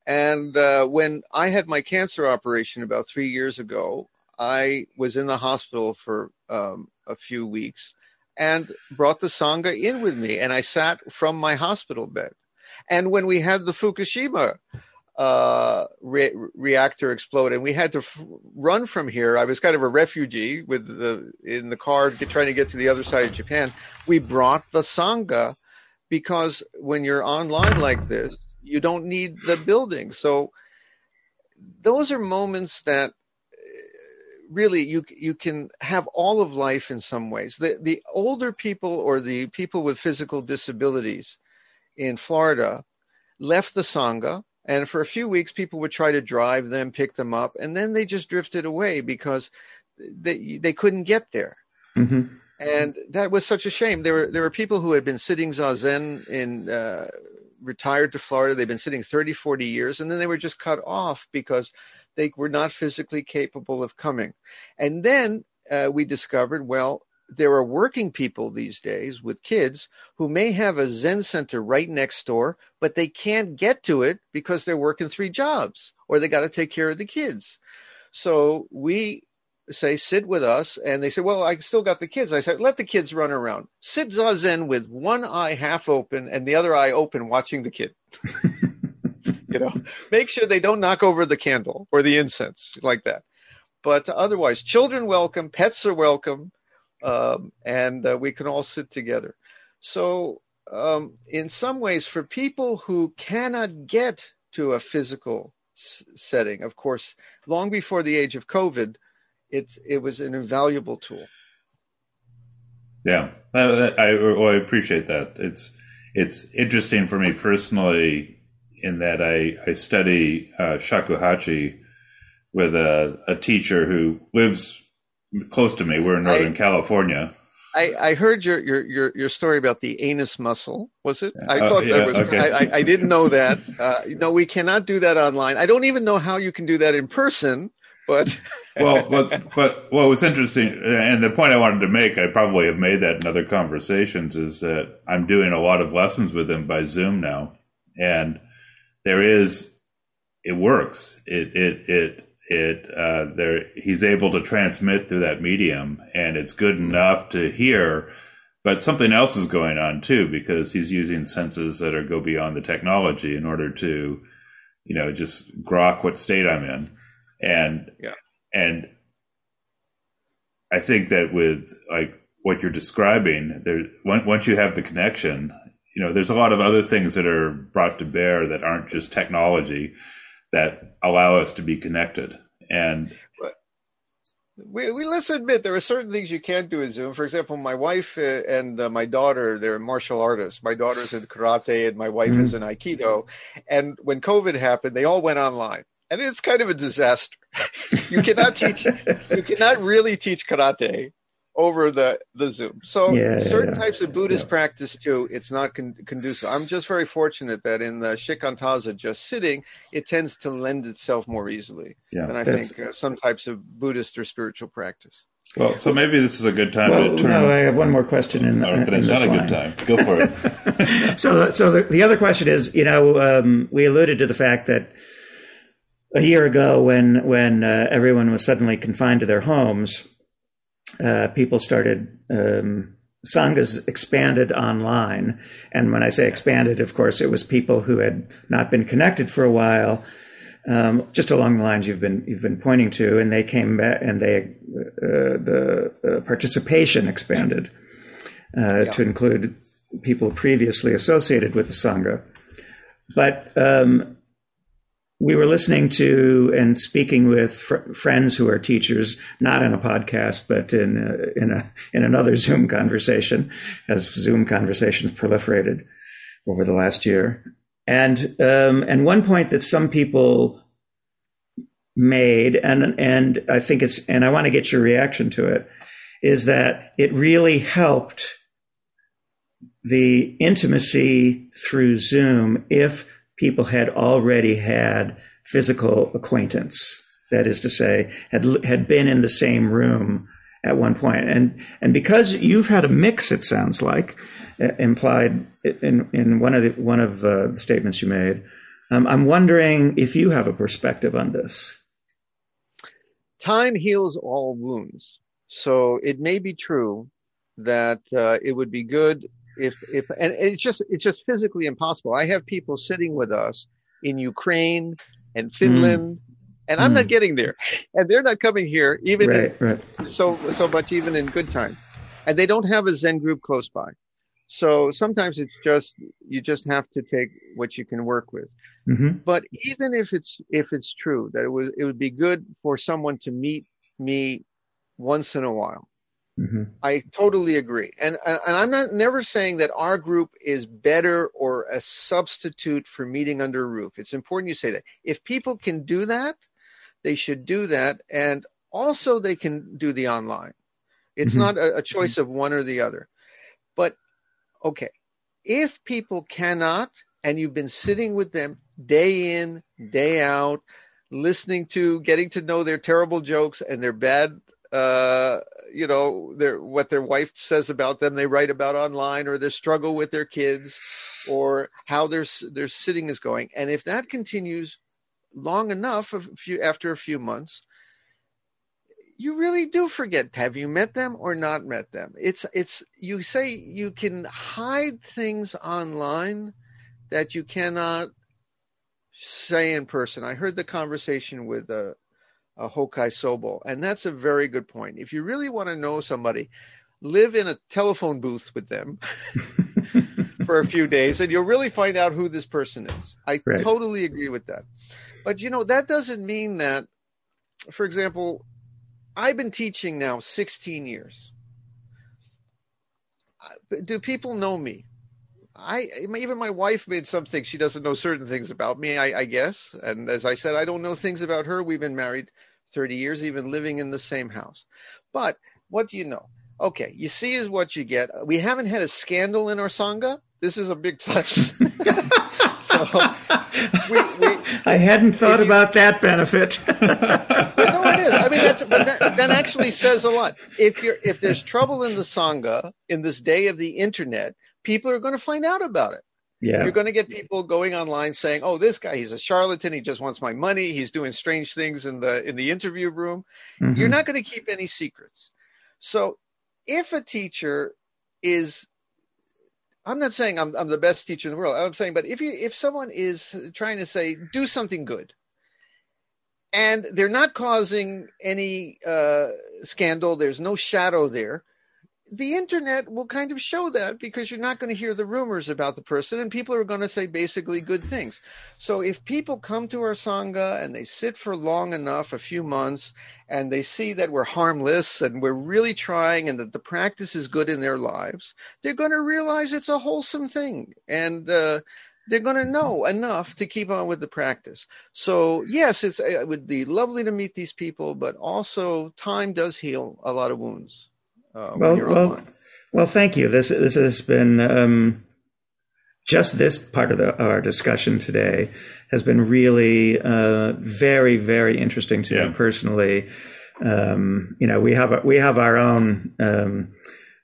And uh, when I had my cancer operation about three years ago, I was in the hospital for um, a few weeks and brought the sangha in with me, and I sat from my hospital bed. And when we had the Fukushima uh, re- reactor explode, and we had to f- run from here. I was kind of a refugee with the in the car get, trying to get to the other side of Japan. We brought the sangha because when you're online like this, you don't need the building. So those are moments that uh, really you you can have all of life in some ways. The the older people or the people with physical disabilities in Florida left the sangha and for a few weeks, people would try to drive them, pick them up, and then they just drifted away because they they couldn't get there. hmm And that was such a shame. There were there were people who had been sitting zazen in uh, retired to Florida. They've been sitting 30, 40 years, and then they were just cut off because they were not physically capable of coming. And then uh, we discovered, well, there are working people these days with kids who may have a Zen center right next door, but they can't get to it because they're working three jobs or they got to take care of the kids. So we say, sit with us. And they say, well, I still got the kids. I said, let the kids run around. Sit zazen with one eye half open and the other eye open watching the kid. you know, make sure they don't knock over the candle or the incense like that. But otherwise, children welcome, pets are welcome um, and uh, we can all sit together. So, um, in some ways, for people who cannot get to a physical s- setting, of course, long before the age of COVID, it it was an invaluable tool. Yeah, I, I, I appreciate that. It's it's interesting for me personally in that I I study uh, shakuhachi with a, a teacher who lives close to me. We're in Northern I- California. I, I heard your, your your your story about the anus muscle. Was it? I Uh, thought yeah, that was. okay. I, I, I didn't know that. Uh, no, we cannot do that online. I don't even know how you can do that in person. But well, but but what was interesting, and the point I wanted to make, I probably have made that in other conversations, is that I'm doing a lot of lessons with him by Zoom now, and there is, it works. It it it it uh, there he's able to transmit through that medium, and it's good enough to hear. But something else is going on too, because he's using senses that are go beyond the technology in order to, you know, just grok what state I'm in, and Yeah. and I think that with like what you're describing, there once once you have the connection, you know, there's a lot of other things that are brought to bear that aren't just technology that allow us to be connected. And we, we let's admit there are certain things you can't do in Zoom. For example, my wife uh, and uh, my daughter, they're martial artists. My daughter's in karate and my wife is in aikido. And when COVID happened, they all went online. And it's kind of a disaster. you cannot teach you cannot really teach karate over the the Zoom. So Yeah, yeah, certain yeah. types of Buddhist Yeah. practice too, it's not con- conducive. I'm just very fortunate that in the shikantaza, just sitting, it tends to lend itself more easily Yeah. than I think uh, some types of Buddhist or spiritual practice. Well, so maybe this is a good time Well, to turn. no, I have one more question in, or in if it's not a line. good time, go for it. so, so the, the other question is, you know, um, we alluded to the fact that a year ago, when when uh, everyone was suddenly confined to their homes, uh, people started um, sanghas expanded online, and when I say expanded, of course, it was people who had not been connected for a while, um, just along the lines you've been you've been pointing to, and they came back and they uh, the uh, participation expanded uh, to include people previously associated with the sangha. But um, we were listening to and speaking with fr- friends who are teachers, not in a podcast, but in a, in a in another Zoom conversation, as Zoom conversations proliferated over the last year. And um, and one point that some people made, and and I think it's, and I want to get your reaction to it, is that it really helped the intimacy through Zoom if people had already had physical acquaintance. That is to say, had had been in the same room at one point, and and because you've had a mix, it sounds like uh, implied in in one of the one of uh, the statements you made. Um, I'm wondering if you have a perspective on this. Time heals all wounds. So it may be true that uh, it would be good if if and it's just it's just physically impossible. I have people sitting with us in Ukraine and Finland, and I'm Mm. not getting there, and they're not coming here even in- Right, right. so so much even in good time, and they don't have a Zen group close by. So sometimes it's just you just have to take what you can work with. hmm But even if it's if it's true that it was it would be good for someone to meet me once in a while. Hmm I totally agree. And and I'm not never saying that our group is better or a substitute for meeting under a roof. It's important you say that. If people can do that, they should do that and also they can do the online. It's Mhm. not a, a choice of one or the other. But okay, if people cannot and you've been sitting with them day in, day out, listening to, getting to know their terrible jokes and their bad uh you know their what their wife says about them they write about online or their struggle with their kids or how their their sitting is going. And if that continues long enough a few after a few months you really do forget have you met them or not met them? It's it's you say you can hide things online that you cannot say in person. I heard the conversation with uh, a Hokai Sobol. And that's a very good point. If you really want to know somebody, live in a telephone booth with them for a few days and you'll really find out who this person is. I Right. totally agree with that. But you know, that doesn't mean that, for example, I've been teaching now 16 years. Do people know me? I even my wife made some things. She doesn't know certain things about me, I, I guess. And as I said, I don't know things about her. We've been married 30 years, even living in the same house. But what do you know? Okay, you see is what you get. We haven't had a scandal in our sangha. This is a big plus. so we, we, I hadn't thought If you- about that benefit. but no, it is. I mean, that's but that, that actually says a lot. If you're if there's trouble in the sangha in this day of the internet, people are going to find out about it. Yeah. You're going to get people going online saying, "Oh, this guy, he's a charlatan. He just wants my money. He's doing strange things in the in the interview room." Mhm. You're not going to keep any secrets. So, if a teacher is I'm not saying I'm, I'm the best teacher in the world. I'm saying, but if you if someone is trying to say do something good, and they're not causing any uh, scandal, there's no shadow there. The internet will kind of show that because you're not going to hear the rumors about the person, and people are going to say basically good things. So if people come to our sangha and they sit for long enough, a few months, and they see that we're harmless and we're really trying, and that the practice is good in their lives, they're going to realize it's a wholesome thing, and uh, they're going to know enough to keep on with the practice. So yes, it would be lovely to meet these people, but also time does heal a lot of wounds. Uh, well, well, well, thank you. This this has been um, just this part of the, our discussion today has been really uh, very very interesting to yeah. me personally. Um, you know, we have a, we have our own um,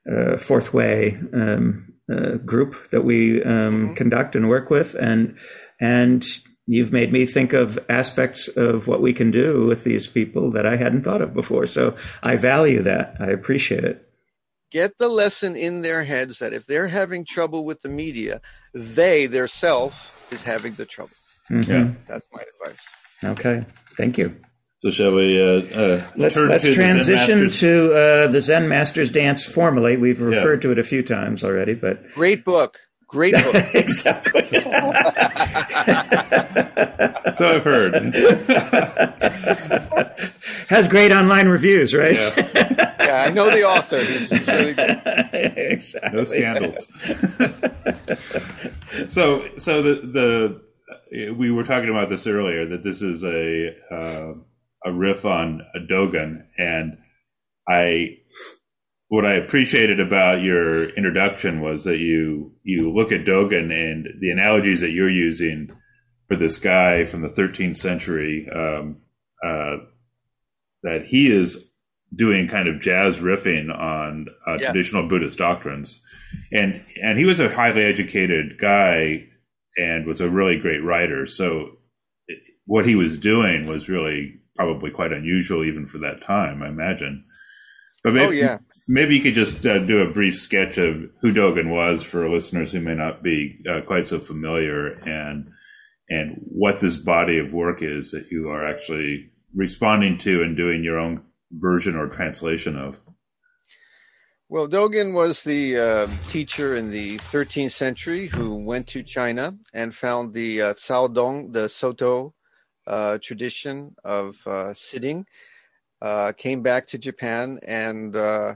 uh, fourth way um, uh, group that we um, mm-hmm. conduct and work with, and and you've made me think of aspects of what we can do with these people that I hadn't thought of before. So I value that. I appreciate it. Get the lesson in their heads that if they're having trouble with the media, they, their self, is having the trouble. Mm-hmm. Yeah. That's my advice. Okay. Thank you. So shall we? Uh, uh, let's let's to transition to uh, the Zen Masters dance formally. We've referred yeah. to it a few times already, but great book. Great book. exactly. so I've heard. Has great online reviews, right? Yeah, yeah I know the author. He's, really exactly. No scandals. so, so the the we were talking about this earlier that this is a uh, a riff on a Dogen, and I what I appreciated about your introduction was that you you look at Dogen and the analogies that you're using for this guy from the 13th century um, uh, that he is doing kind of jazz riffing on uh, yeah. traditional Buddhist doctrines, and and he was a highly educated guy and was a really great writer. So what he was doing was really probably quite unusual even for that time, I imagine. But maybe, oh yeah maybe you could just uh, do a brief sketch of who Dogen was for listeners who may not be uh, quite so familiar, and and what this body of work is that you are actually responding to and doing your own version or translation of. Well, Dogen was the uh, teacher in the 13th century who went to China and found the uh, Dong, the Soto uh, tradition of uh, sitting uh, came back to Japan and uh,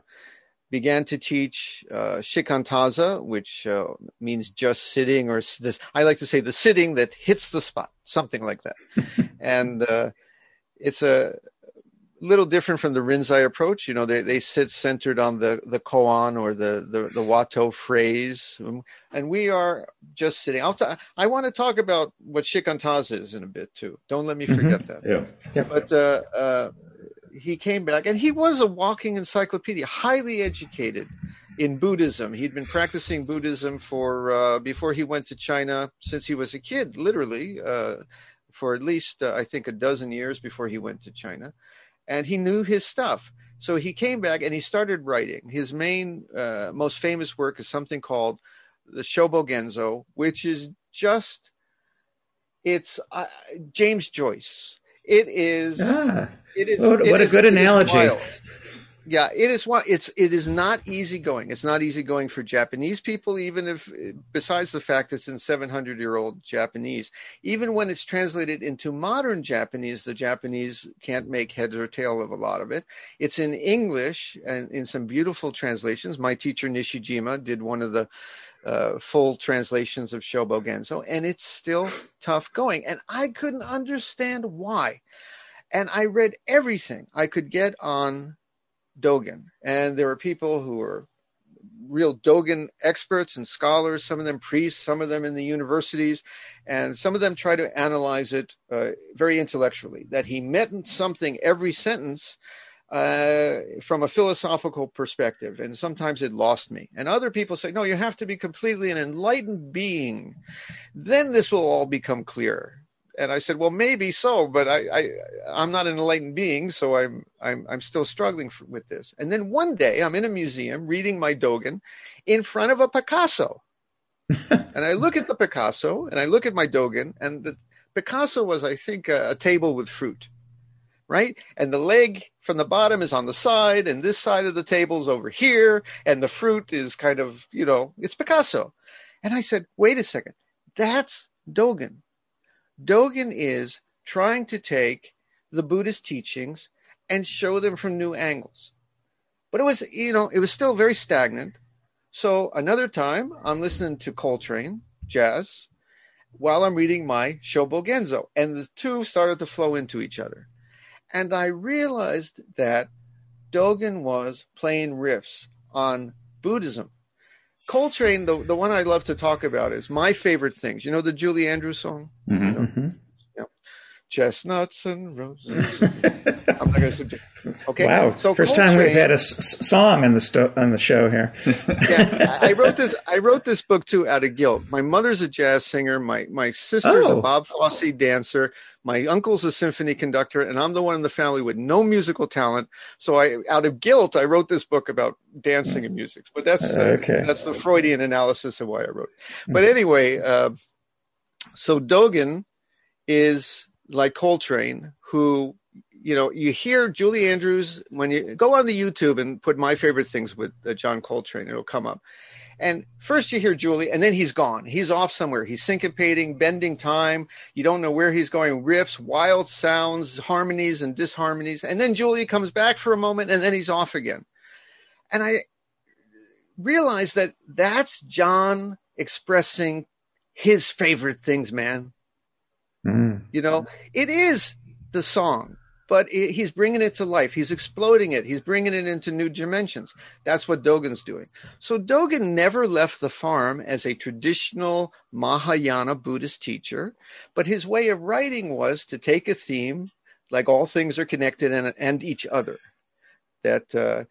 began to teach uh, shikantaza, which uh, means just sitting, or this. I like to say the sitting that hits the spot, something like that. and uh, it's a little different from the Rinzai approach. You know, they, they sit centered on the, the koan or the, the, the Wato phrase. And we are just sitting. I'll t- I want to talk about what shikantaza is in a bit too. Don't let me mm-hmm. forget mm-hmm. that. Yeah. yeah. But uh, uh, he came back and he was a walking encyclopedia, highly educated in Buddhism. He'd been practicing Buddhism for uh, before he went to China since he was a kid, literally uh, for at least uh, I think a dozen years before he went to China, and he knew his stuff. So he came back and he started writing. His main, uh, most famous work is something called the Shobogenzo, which is just it's uh, James Joyce. It is. Ah it is. What, what a good analogy. Yeah, it is. One. It's it is not easy going. It's not easy going for Japanese people, even if, besides the fact it's in 700 year old Japanese, even when it's translated into modern Japanese, the Japanese can't make heads or tail of a lot of it. It's in English and in some beautiful translations. My teacher Nishijima did one of the uh, full translations of Shobo Genzo, and it's still tough going. And I couldn't understand why and I read everything I could get on Dogen. And there were people who were real Dogen experts and scholars, some of them priests, some of them in the universities, and some of them try to analyze it uh, very intellectually. That he meant something every sentence uh, from a philosophical perspective, and sometimes it lost me. And other people say, no, you have to be completely an enlightened being. Then this will all become clear and I said, well, maybe so, but I, I I'm not an enlightened being, so I'm I'm I'm still struggling for, with this. And then one day, I'm in a museum reading my Dogen in front of a Picasso, and I look at the Picasso and I look at my Dogen, and the Picasso was, I think, a, a table with fruit, right? And the leg from the bottom is on the side, and this side of the table is over here, and the fruit is kind of, you know, it's Picasso. And I said, wait a second, that's Dogen Dogen is trying to take the Buddhist teachings and show them from new angles. But it was, you know, it was still very stagnant. So another time, I'm listening to Coltrane jazz while I'm reading my Shobo Genzo, and the two started to flow into each other. And I realized that Dogen was playing riffs on Buddhism. Coltrane, the, the one I love to talk about is my favorite things. You know the Julie Andrews song? Mm-hmm. You know? Chestnuts and roses. I'm not going to Okay. Wow. So First time we've had a s- song on the sto- on the show here. yeah, I wrote this. I wrote this book too out of guilt. My mother's a jazz singer. My my sister's Oh. a Bob Fosse dancer. My uncle's a symphony conductor, and I'm the one in the family with no musical talent. So I, out of guilt, I wrote this book about dancing and music. But that's uh, Okay. that's the Freudian analysis of why I wrote. it. But anyway, uh, so Dogen is like Coltrane, who you know you hear Julie Andrews when you go on the YouTube and put my favorite things with uh, John Coltrane, it'll come up. And first you hear Julie, and then he's gone. He's off somewhere. He's syncopating, bending time. You don't know where he's going. Riffs, wild sounds, harmonies and disharmonies. And then Julie comes back for a moment, and then he's off again. And I realized that that's John expressing his favorite things, man. Mm. You know, it is the song, but it, he's bringing it to life. He's exploding it. He's bringing it into new dimensions. That's what Dogen's doing. So Dogen never left the farm as a traditional Mahayana Buddhist teacher, but his way of writing was to take a theme, like all things are connected and, and each other. That uh,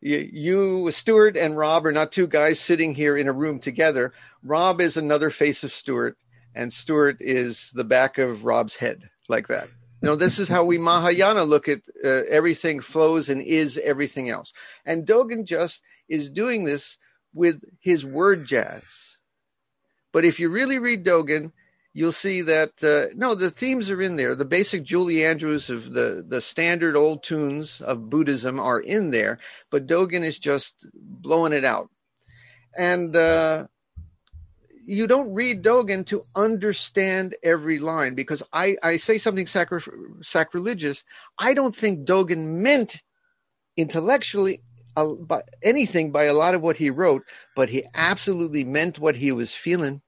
you, Stuart, and Rob are not two guys sitting here in a room together. Rob is another face of Stuart, and Stuart is the back of Rob's head, like that. You know, this is how we Mahayana look at uh, everything flows and is everything else. And Dogen just is doing this with his word jazz. But if you really read Dogen, you'll see that uh, no, the themes are in there. The basic Julie Andrews of the the standard old tunes of Buddhism are in there, but Dogen is just blowing it out. And uh, you don't read Dogen to understand every line because I, I say something sacri- sacrilegious. I don't think Dogen meant intellectually uh, by anything by a lot of what he wrote, but he absolutely meant what he was feeling.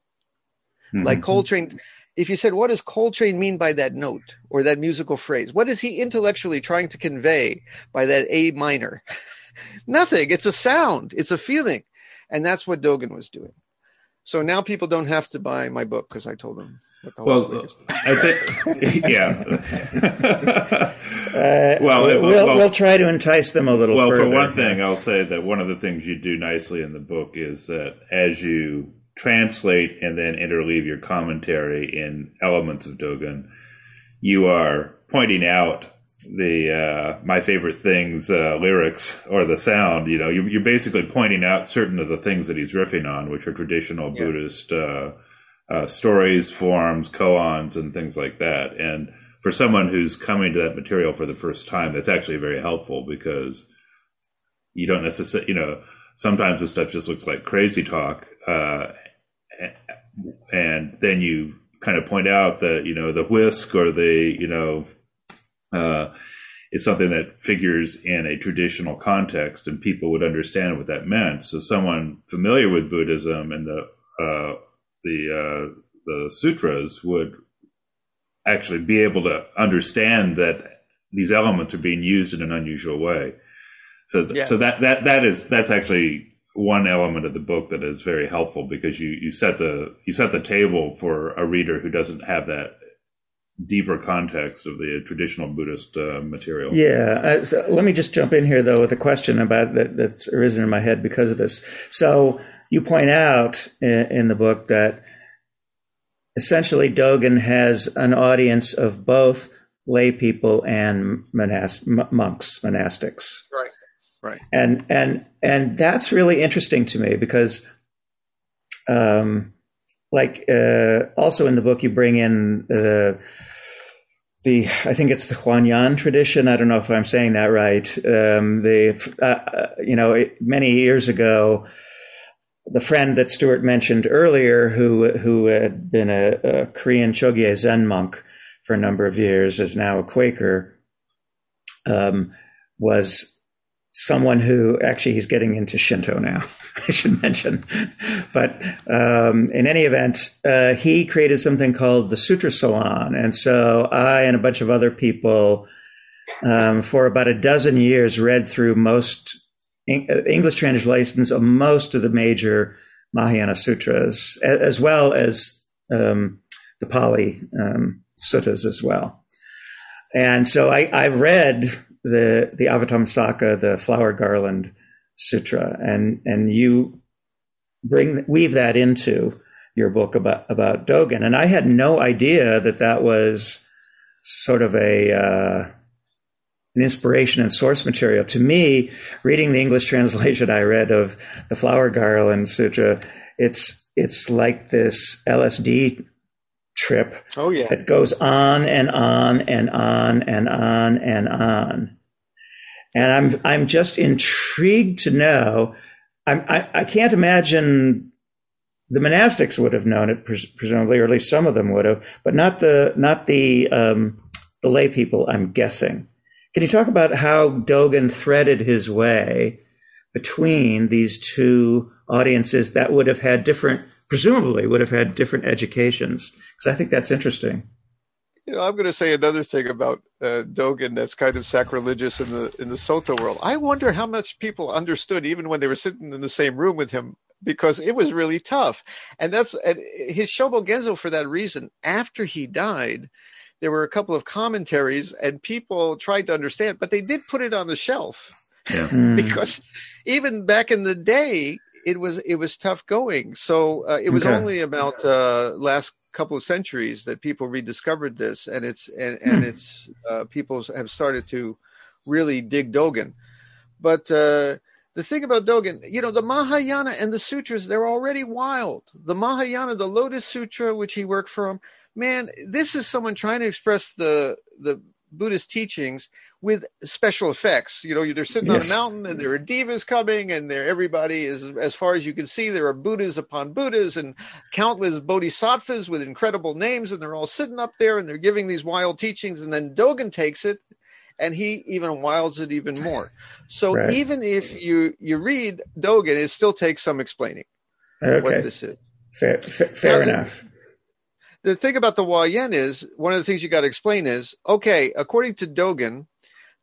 Like Coltrane, if you said, What does Coltrane mean by that note or that musical phrase? What is he intellectually trying to convey by that A minor? Nothing. It's a sound, it's a feeling. And that's what Dogen was doing. So now people don't have to buy my book because I told them what the whole thing Well, is. I think, yeah. Uh, Well, we'll, we'll, well- we'll try to entice them a little well, further. for one thing, I'll say that one of the things you do nicely in the book is that as you translate and then interleave your commentary in elements of Dogen, you are pointing out the uh, my favorite things uh, lyrics or the sound. You know, you're, you're basically pointing out certain of the things that he's riffing on, which are traditional Yeah. Buddhist uh, uh, stories, forms, koans, and things like that. And for someone who's coming to that material for the first time, that's actually very helpful because you don't necessarily, you know, sometimes this stuff just looks like crazy talk. Uh, and then you kind of point out that, you know, the whisk or the, you know, uh, is something that figures in a traditional context and people would understand what that meant. So someone familiar with Buddhism and the, uh, the, uh, the sutras would actually be able to understand that these elements are being used in an unusual way. So, th- Yeah. so that, that, that is, that's actually one element of the book that is very helpful because you, you set the, you set the table for a reader who doesn't have that deeper context of the traditional Buddhist uh, material. Yeah. Uh, so let me just jump in here, though, with a question about that, that's arisen in my head because of this. So you point out in, in the book that essentially Dogen has an audience of both lay people and monas- m- monks, monastics. Right. Right. and and and that's really interesting to me because um like uh also in the book you bring in the the I think it's the Huanyan tradition. I don't know if I'm saying that right. Um, the uh, you know many years ago, the friend that Stuart mentioned earlier, who who had been a, a Korean Chogye Zen monk for a number of years, is now a Quaker. Um, was someone who actually he's getting into Shinto now, I should mention. But um, in any event, uh, he created something called the Sutra Salon. And so I and a bunch of other people um, for about a dozen years, read through most English translations of most of the major Mahayana sutras, as well as um, the Pali um, suttas as well. And so I, have read the the Avatamsaka, the Flower Garland Sutra, and and you bring weave that into your book about about Dogen, and I had no idea that that was sort of a uh, an inspiration and source material. To me, reading the English translation I read of the Flower Garland Sutra, it's it's like this LSD trip. Oh yeah, that goes on and on and on and on and on. And I'm I'm just intrigued to know. I'm, I I can't imagine the monastics would have known it presumably, or at least some of them would have, but not the not the um, the lay people. I'm guessing. Can you talk about how Dogen threaded his way between these two audiences that would have had different, presumably would have had different educations? Because I think that's interesting. You know, I'm going to say another thing about uh, Dogen that's kind of sacrilegious in the in the Soto world. I wonder how much people understood, even when they were sitting in the same room with him, because it was really tough. And that's and his Shobo Genzo for that reason. After he died, there were a couple of commentaries and people tried to understand, but they did put it on the shelf yeah. Hmm. because even back in the day, it was it was tough going. So uh, it was okay. only about uh, last couple of centuries that people rediscovered this, and it's and, and hmm. it's uh, people have started to really dig Dogen. But uh, the thing about Dogen, you know, the Mahayana and the sutras, they're already wild. The Mahayana, the Lotus Sutra, which he worked from, man, this is someone trying to express the the Buddhist teachings with special effects. You know, they're sitting yes. on a mountain and there are devas coming and there everybody is as far as you can see, there are Buddhas upon Buddhas and countless bodhisattvas with incredible names, and they're all sitting up there and they're giving these wild teachings, and then Dogen takes it and he even wilds it even more. So right. even if you you read Dogen, it still takes some explaining okay. what this is. Fair, fair, fair enough the thing about the Huayan is one of the things you got to explain is okay, according to Dogen,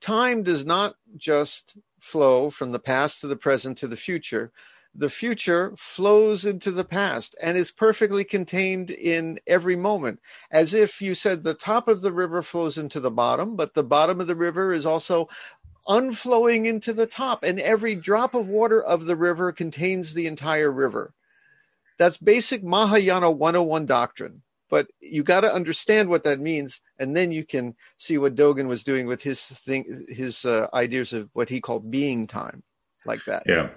time does not just flow from the past to the present to the future. The future flows into the past and is perfectly contained in every moment, as if you said the top of the river flows into the bottom, but the bottom of the river is also unflowing into the top, and every drop of water of the river contains the entire river. That's basic Mahayana 101 doctrine but you got to understand what that means and then you can see what dogen was doing with his thing his uh, ideas of what he called being time like that yeah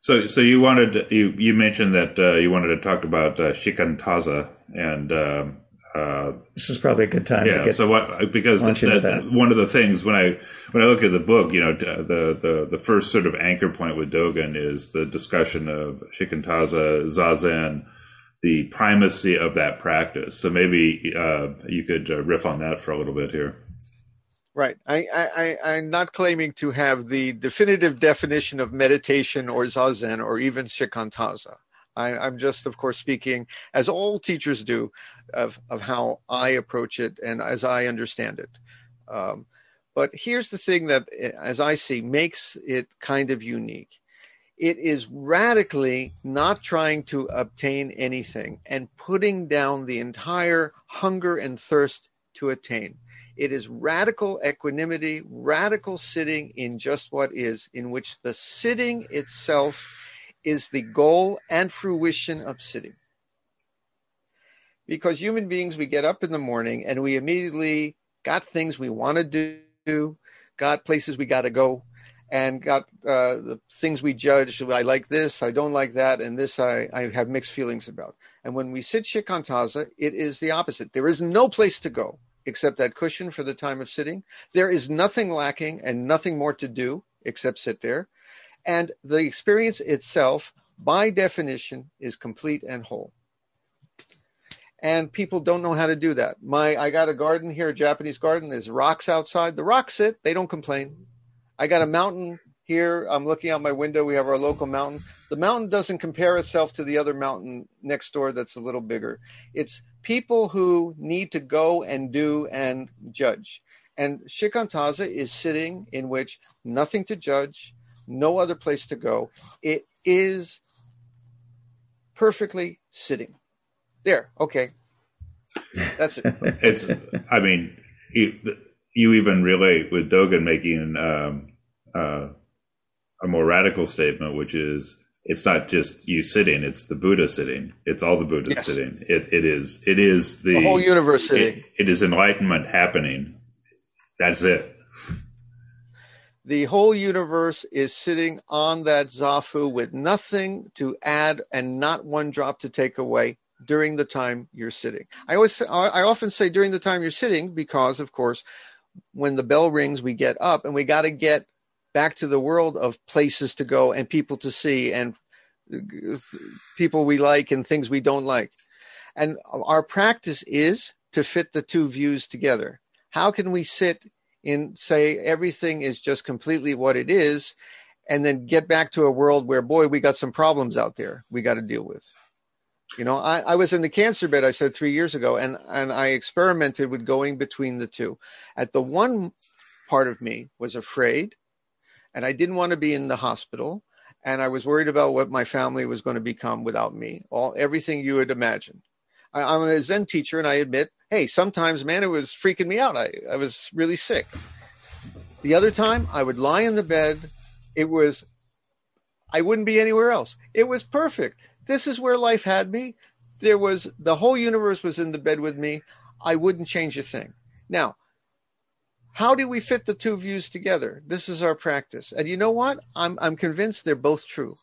so so you wanted you you mentioned that uh, you wanted to talk about uh, shikantaza and um, uh, this is probably a good time. Yeah. so what? Because that, one of the things when I when I look at the book, you know, the the the first sort of anchor point with Dogen is the discussion of shikantaza, zazen, the primacy of that practice. So maybe uh, you could uh, riff on that for a little bit here. Right. I, I, I'm not claiming to have the definitive definition of meditation or zazen or even shikantaza. I, am just, of course, speaking as all teachers do of, of how I approach it and as I understand it. Um, but here's the thing that, as I see, makes it kind of unique it is radically not trying to obtain anything and putting down the entire hunger and thirst to attain. It is radical equanimity, radical sitting in just what is, in which the sitting itself is the goal and fruition of sitting. Because human beings, we get up in the morning and we immediately got things we want to do, got places we got to go, and got uh, the things we judge. I like this, I don't like that, and this I, I have mixed feelings about. And when we sit shikantaza, it is the opposite. There is no place to go except that cushion for the time of sitting. There is nothing lacking and nothing more to do except sit there. And the experience itself, by definition, is complete and whole. And people don't know how to do that. My, I got a garden here, a Japanese garden. There's rocks outside. The rocks sit. They don't complain. I got a mountain here. I'm looking out my window. We have our local mountain. The mountain doesn't compare itself to the other mountain next door that's a little bigger. It's people who need to go and do and judge. And Shikantaza is sitting in which nothing to judge, no other place to go. It is perfectly sitting. There, okay. That's it. it's, I mean, you, you even relate with Dogen making um, uh, a more radical statement, which is it's not just you sitting; it's the Buddha sitting. It's all the Buddhas yes. sitting. It, it is it is the, the whole universe sitting. It, it is enlightenment happening. That's it. The whole universe is sitting on that zafu with nothing to add and not one drop to take away during the time you're sitting. I always I often say during the time you're sitting because of course when the bell rings we get up and we got to get back to the world of places to go and people to see and people we like and things we don't like. And our practice is to fit the two views together. How can we sit in, say, everything is just completely what it is, and then get back to a world where, boy, we got some problems out there we got to deal with? You know, I, I was in the cancer bed, I said three years ago, and, and I experimented with going between the two. At the one part of me was afraid and I didn't want to be in the hospital, and I was worried about what my family was going to become without me. All everything you would imagine. I, am a Zen teacher, and I admit, hey, sometimes, man, it was freaking me out. I, I was really sick. The other time, I would lie in the bed. It was, I wouldn't be anywhere else. It was perfect. This is where life had me. There was the whole universe was in the bed with me. I wouldn't change a thing. Now, how do we fit the two views together? This is our practice. And you know what? I'm, I'm convinced they're both true.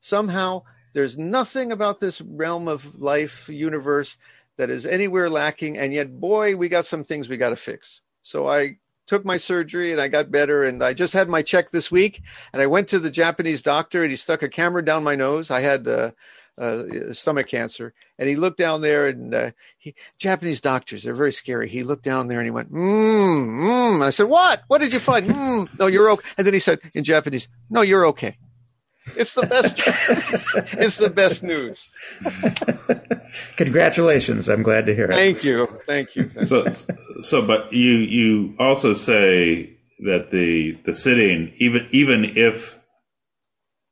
Somehow, there's nothing about this realm of life, universe, that is anywhere lacking. And yet, boy, we got some things we got to fix. So I took my surgery and I got better. And I just had my check this week. And I went to the Japanese doctor and he stuck a camera down my nose. I had uh, uh, stomach cancer. And he looked down there and uh, he, Japanese doctors, they're very scary. He looked down there and he went, mm, mm. I said, what? What did you find? Mm, no, you're okay. And then he said in Japanese, no, you're okay. It's the best. it's the best news. Congratulations! I'm glad to hear it. Thank you, thank you. Thank so, so, but you you also say that the the sitting, even even if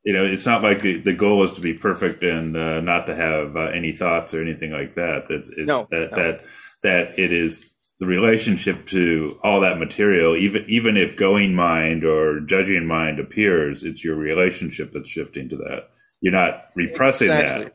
you know, it's not like the, the goal is to be perfect and uh, not to have uh, any thoughts or anything like that. It, no, that no. that that it is the relationship to all that material. Even even if going mind or judging mind appears, it's your relationship that's shifting to that. You're not repressing exactly. that.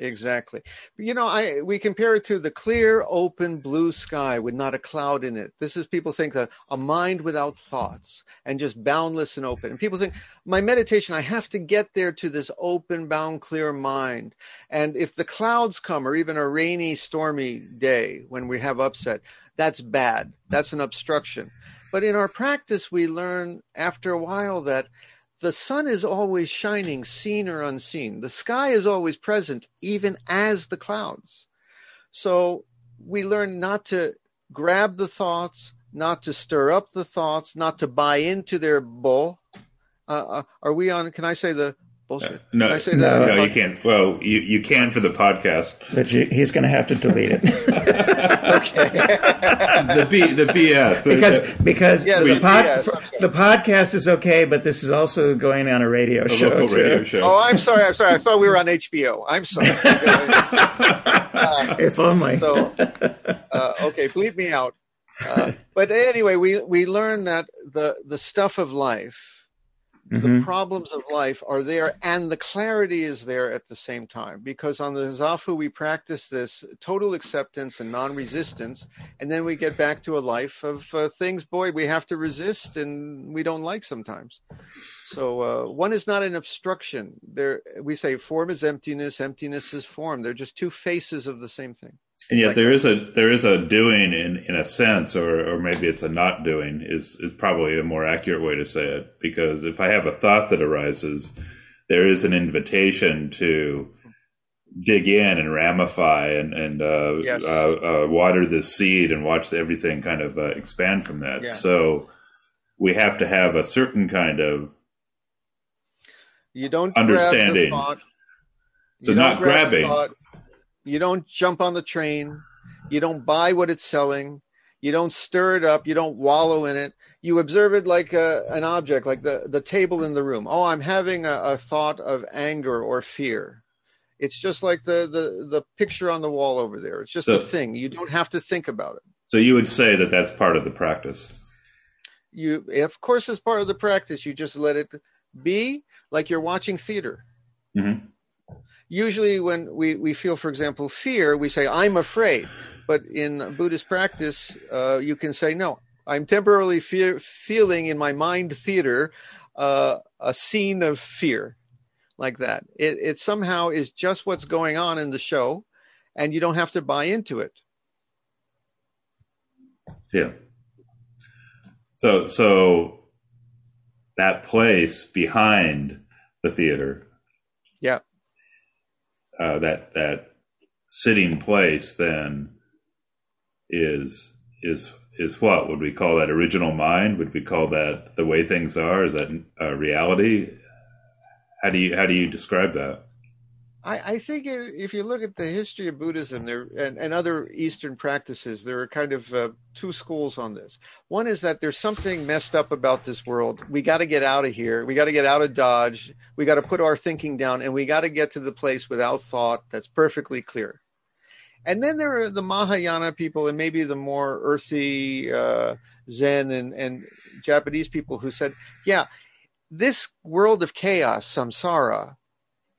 Exactly. You know, I we compare it to the clear, open blue sky with not a cloud in it. This is people think that a mind without thoughts and just boundless and open. And people think my meditation, I have to get there to this open, bound, clear mind. And if the clouds come, or even a rainy, stormy day when we have upset, that's bad. That's an obstruction. But in our practice, we learn after a while that the sun is always shining, seen or unseen. The sky is always present, even as the clouds. So we learn not to grab the thoughts, not to stir up the thoughts, not to buy into their bull. Uh, uh are we on? Can I say the bullshit. Uh, no, Can I say that? No, you can't. Well, you, you can for the podcast. But you, he's going to have to delete it. okay. the B, the BS. because because yes, the, pod, BS, the podcast is okay, but this is also going on a radio a show. Local radio show. Oh, I'm sorry. I'm sorry. I thought we were on HBO. I'm sorry. uh, if only. So, uh, okay, bleep me out. Uh, but anyway, we we learn that the the stuff of life mm-hmm. the problems of life are there and the clarity is there at the same time. Because on the zafu we practice this total acceptance and non-resistance and then we get back to a life of uh, things boy we have to resist and we don't like sometimes. So uh, one is not an obstruction. There we say form is emptiness emptiness is form. They're just two faces of the same thing and yet like, there is a there is a doing in in a sense, or or maybe it's a not doing is is probably a more accurate way to say it. Because if I have a thought that arises, there is an invitation to dig in and ramify and and uh, yes. uh, uh, water the seed and watch everything kind of uh, expand from that. Yeah. So we have to have a certain kind of you don't understanding. so not grabbing you don't jump on the train. You don't buy what it's selling. You don't stir it up. You don't wallow in it. You observe it like a, an object, like the, the table in the room. Oh, I'm having a, a thought of anger or fear. It's just like the, the, the picture on the wall over there. It's just So- a thing. You don't have to think about it. So you would say that that's part of the practice. You, of course, as part of the practice, you just let it be like you're watching theater. Mhm. Usually, when we, we feel, for example, fear, we say, I'm afraid. But in Buddhist practice, uh, you can say, No, I'm temporarily fear, feeling in my mind theater uh, a scene of fear like that. It, it somehow is just what's going on in the show, and you don't have to buy into it. Yeah. So so that place behind the theater. Uh, that that sitting place, then is is is what would we call that original mind? Would we call that the way things are? Is that uh, reality? How do you how do you describe that? I, I think if you look at the history of Buddhism there and, and other Eastern practices, there are kind of uh, two schools on this. One is that there's something messed up about this world. We got to get out of here. We got to get out of Dodge. We got to put our thinking down and we got to get to the place without thought that's perfectly clear. And then there are the Mahayana people and maybe the more earthy uh, Zen and, and Japanese people who said, yeah, this world of chaos, samsara,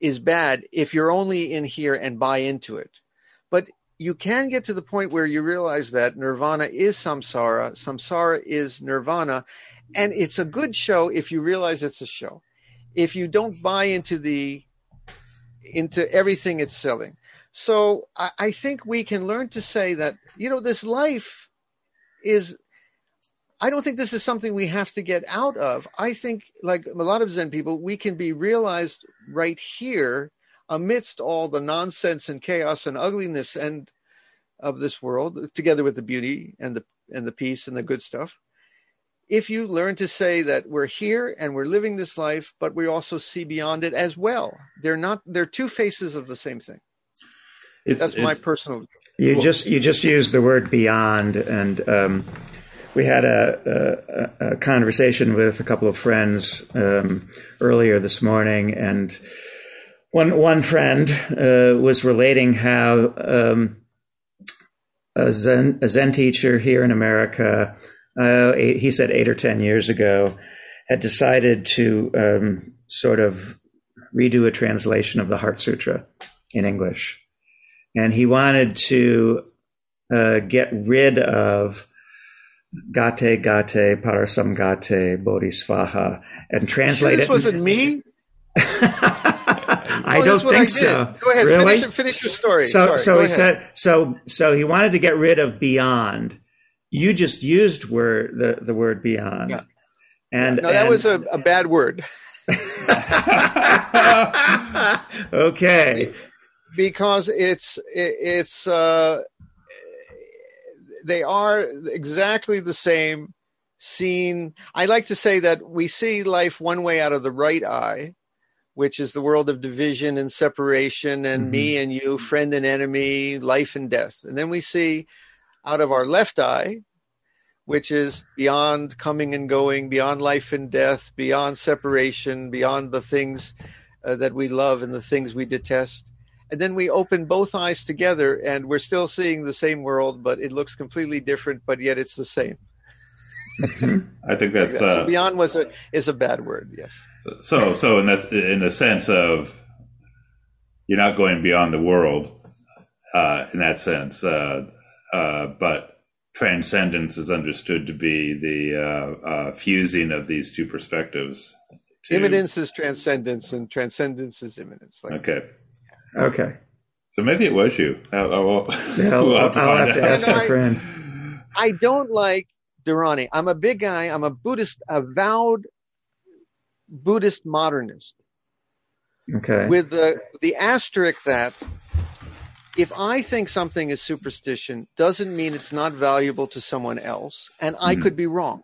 is bad if you're only in here and buy into it. But you can get to the point where you realize that nirvana is samsara, samsara is nirvana, and it's a good show if you realize it's a show. If you don't buy into the into everything it's selling. So I, I think we can learn to say that, you know, this life is I don't think this is something we have to get out of. I think, like a lot of Zen people, we can be realized right here amidst all the nonsense and chaos and ugliness and of this world, together with the beauty and the and the peace and the good stuff. If you learn to say that we're here and we're living this life, but we also see beyond it as well. They're not they're two faces of the same thing. It's, That's my personal You Well- just you just used the word beyond, and um, we had a, a, a conversation with a couple of friends um, earlier this morning, and one one friend uh, was relating how um, a Zen a Zen teacher here in America, uh, eight, he said eight or ten years ago, had decided to um, sort of redo a translation of the Heart Sutra in English. And he wanted to uh, get rid of gate gate parasam gate bodhisvaha and Sure, translate this it. wasn't me. I Oh, don't think did. so. Go ahead, really? finish, finish your story. So, Sorry, so he ahead. said, so, so he wanted to get rid of beyond. You just used word the, the word beyond, Yeah. and No, that and- was a, a bad word okay. because it's it, it's uh, they are exactly the same seen. I like to say that we see life one way out of the right eye, which is the world of division and separation and me and you, friend and enemy, life and death, and then we see out of our left eye which is beyond coming and going, beyond life and death, beyond separation, beyond the things uh, that we love and the things we detest. And then we open both eyes together and we're still seeing the same world, but it looks completely different, but yet it's the same. I think that's so uh, beyond was a is a bad word, yes. so so in that in the sense of you're not going beyond the world uh, in that sense, uh, uh, but transcendence is understood to be the uh, uh, fusing of these two perspectives. to- Immanence is transcendence and transcendence is immanence. Like Okay, Okay. so maybe it was you. I'll, I'll, Yeah, I'll, we'll I'll have to ask No, our I- friend. I don't like dharani. I'm a big guy. I'm a Buddhist, avowed Buddhist modernist. Okay. with the the asterisk that if I think something is superstition, doesn't mean it's not valuable to someone else, and I Mhm. could be wrong.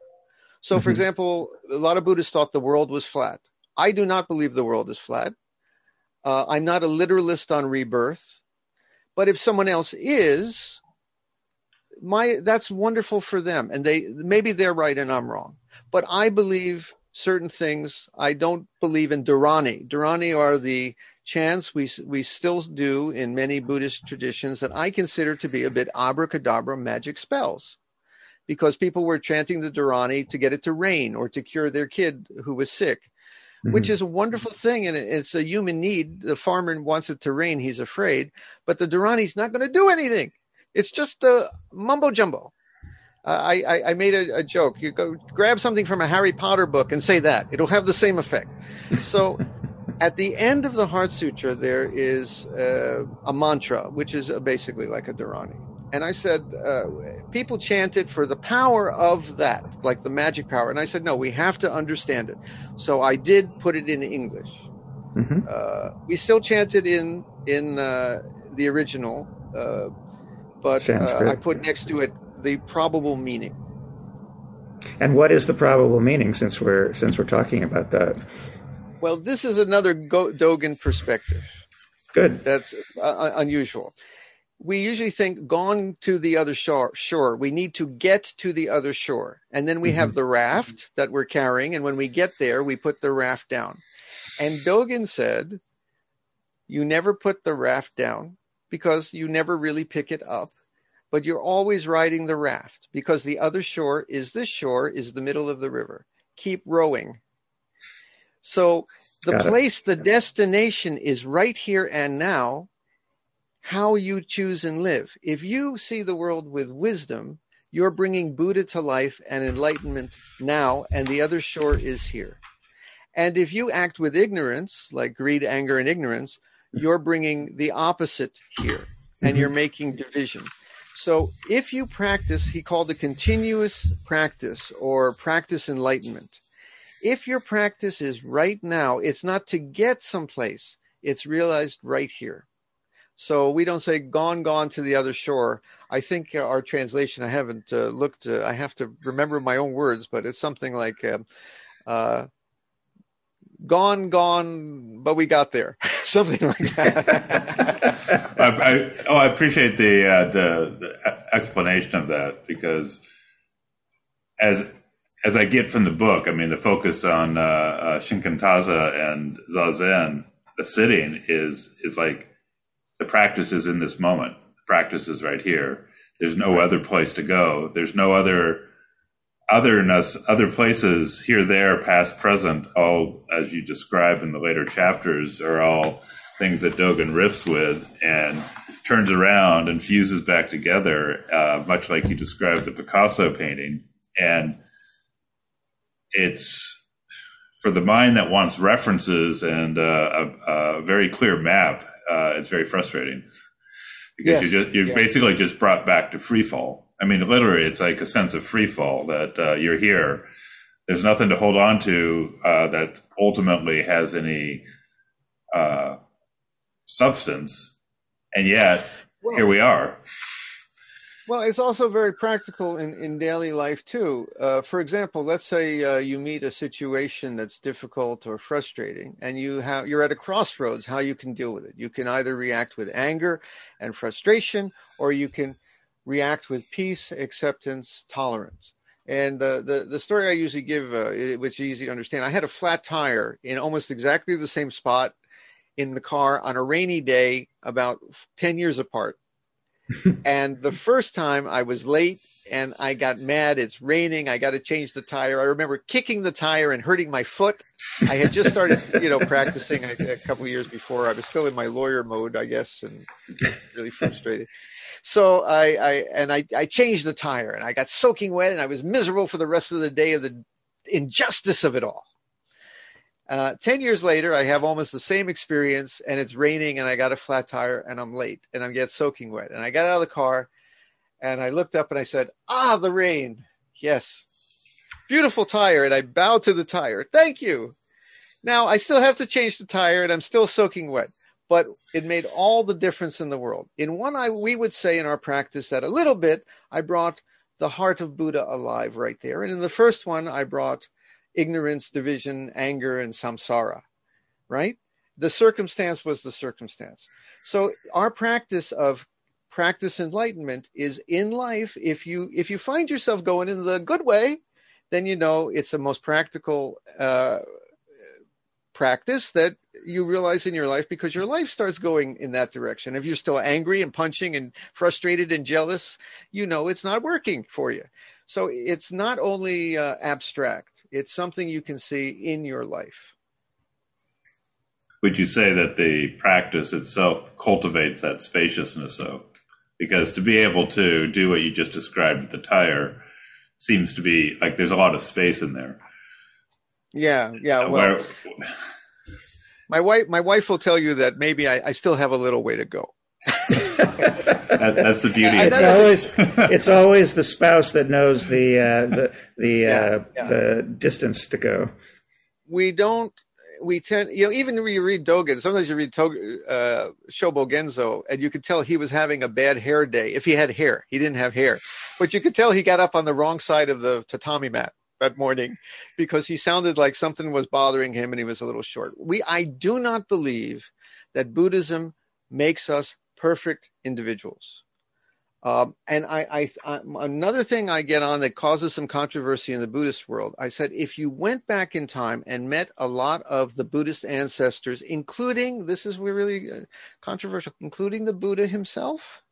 So, for Mhm. example, a lot of Buddhists thought the world was flat. I do not believe the world is flat. Uh, I'm not a literalist on rebirth, but if someone else is, my that's wonderful for them. And they maybe they're right and i'm wrong but i believe certain things. I don't believe in dharani dharani are the chants we we still do in many buddhist traditions that i consider to be a bit abracadabra magic spells because people were chanting the dharani to get it to rain or to cure their kid who was sick mm-hmm. which is a wonderful thing and it's a human need the farmer wants it to rain he's afraid but the dharani's not going to do anything it's just a mumbo jumbo. Uh, I, I, I, made a, a, joke. You go grab something from a Harry Potter book and say that. It'll have the same effect. So at the end of the Heart Sutra, there is uh, a mantra, which is basically like a Dharani. And I said, uh, people chant it for the power of that, like the magic power. And I said, no, we have to understand it. So I did put it in English. Mm-hmm. Uh, we still chant it in in uh, the original, uh, but uh, I put next to it the probable meaning. And what is the probable meaning since we're since we're talking about that? Well, this is another Go- Dogen perspective. Good. That's uh, unusual. We usually think gone to the other shore, shore. We need to get to the other shore. And then we mm-hmm. have the raft that we're carrying. And when we get there, we put the raft down. And Dogen said, You never put the raft down because you never really pick it up, but you're always riding the raft because the other shore is this shore is the middle of the river. Keep rowing. So the Got place, it. the destination is right here and now. How you choose and live. If you see the world with wisdom, you're bringing Buddha to life and enlightenment now, and the other shore is here. And if you act with ignorance, like greed, anger, and ignorance, you're bringing the opposite here and you're mm-hmm. making division. So if you practice, he called it continuous practice or practice enlightenment. If your practice is right now, it's not to get someplace, it's realized right here. So we don't say gone, gone to the other shore. I think our translation, I haven't uh, looked, uh, I have to remember my own words, but it's something like uh, uh gone, gone, but we got there. Something like that. I, I, oh, I appreciate the, uh, the, the explanation of that because as as I get from the book, I mean, the focus on uh, uh, Shikantaza and Zazen, the sitting is is like practice is in this moment. The practice is right here. There's no other place to go. There's no other otherness, other places here, there, past, present, all as you describe in the later chapters, are all things that Dogen riffs with and turns around and fuses back together, uh, much like you described the Picasso painting. And it's for the mind that wants references and uh, a, a, very clear map. Uh, it's very frustrating because yes. you just, you're yes. basically just brought back to free fall I mean, literally, it's like a sense of free fall that uh, you're here. There's nothing to hold on to uh, that ultimately has any uh, substance, and yet well, here we are. Well, it's also very practical in, in daily life too. Uh, for example, let's say uh, you meet a situation that's difficult or frustrating, and you have you're at a crossroads. How you can deal with it? You can either react with anger and frustration, or you can react with peace, acceptance, tolerance. And the, the, the story I usually give, uh, which is easy to understand, I had a flat tire in almost exactly the same spot in the car on a rainy day about 10 years apart. and the first time I was late and I got mad. It's raining. I got to change the tire. I remember kicking the tire and hurting my foot. I had just started, you know, practicing a, a couple of years before. I was still in my lawyer mode, I guess, and really frustrated. So I, I and I, I changed the tire and I got soaking wet and I was miserable for the rest of the day of the injustice of it all. Uh, 10 years later, I have almost the same experience and it's raining and I got a flat tire and I'm late and I'm get soaking wet. And I got out of the car and I looked up and I said, Ah, the rain. Yes. Beautiful tire. And I bowed to the tire. Thank you. Now I still have to change the tire and I'm still soaking wet, but it made all the difference in the world. In one, I, we would say in our practice that a little bit, I brought the heart of Buddha alive right there. And in the first one, I brought ignorance, division, anger, and samsara, right? The circumstance was the circumstance. So our practice of practice enlightenment is in life. If you if you find yourself going in the good way, then you know it's the most practical uh, practice that you realize in your life because your life starts going in that direction. If you're still angry and punching and frustrated and jealous, you know it's not working for you. So it's not only uh, abstract, it's something you can see in your life. Would you say that the practice itself cultivates that spaciousness, though? Because to be able to do what you just described with the tire seems to be like there's a lot of space in there. Yeah, yeah. Well, Where, my wife, my wife will tell you that maybe I, I still have a little way to go. That, that's the beauty. It's always it's always the spouse that knows the uh, the the yeah, uh, yeah. the distance to go. We don't. We tend, you know, even when you read Dogen, sometimes you read Tog- uh, Shobo Genzo, and you could tell he was having a bad hair day. If he had hair, he didn't have hair, but you could tell he got up on the wrong side of the tatami mat that morning because he sounded like something was bothering him and he was a little short. We I do not believe that Buddhism makes us perfect individuals. Um, and I, I, I, another thing I get on that causes some controversy in the Buddhist world. I said if you went back in time and met a lot of the Buddhist ancestors, including this is really uh, controversial, including the Buddha himself,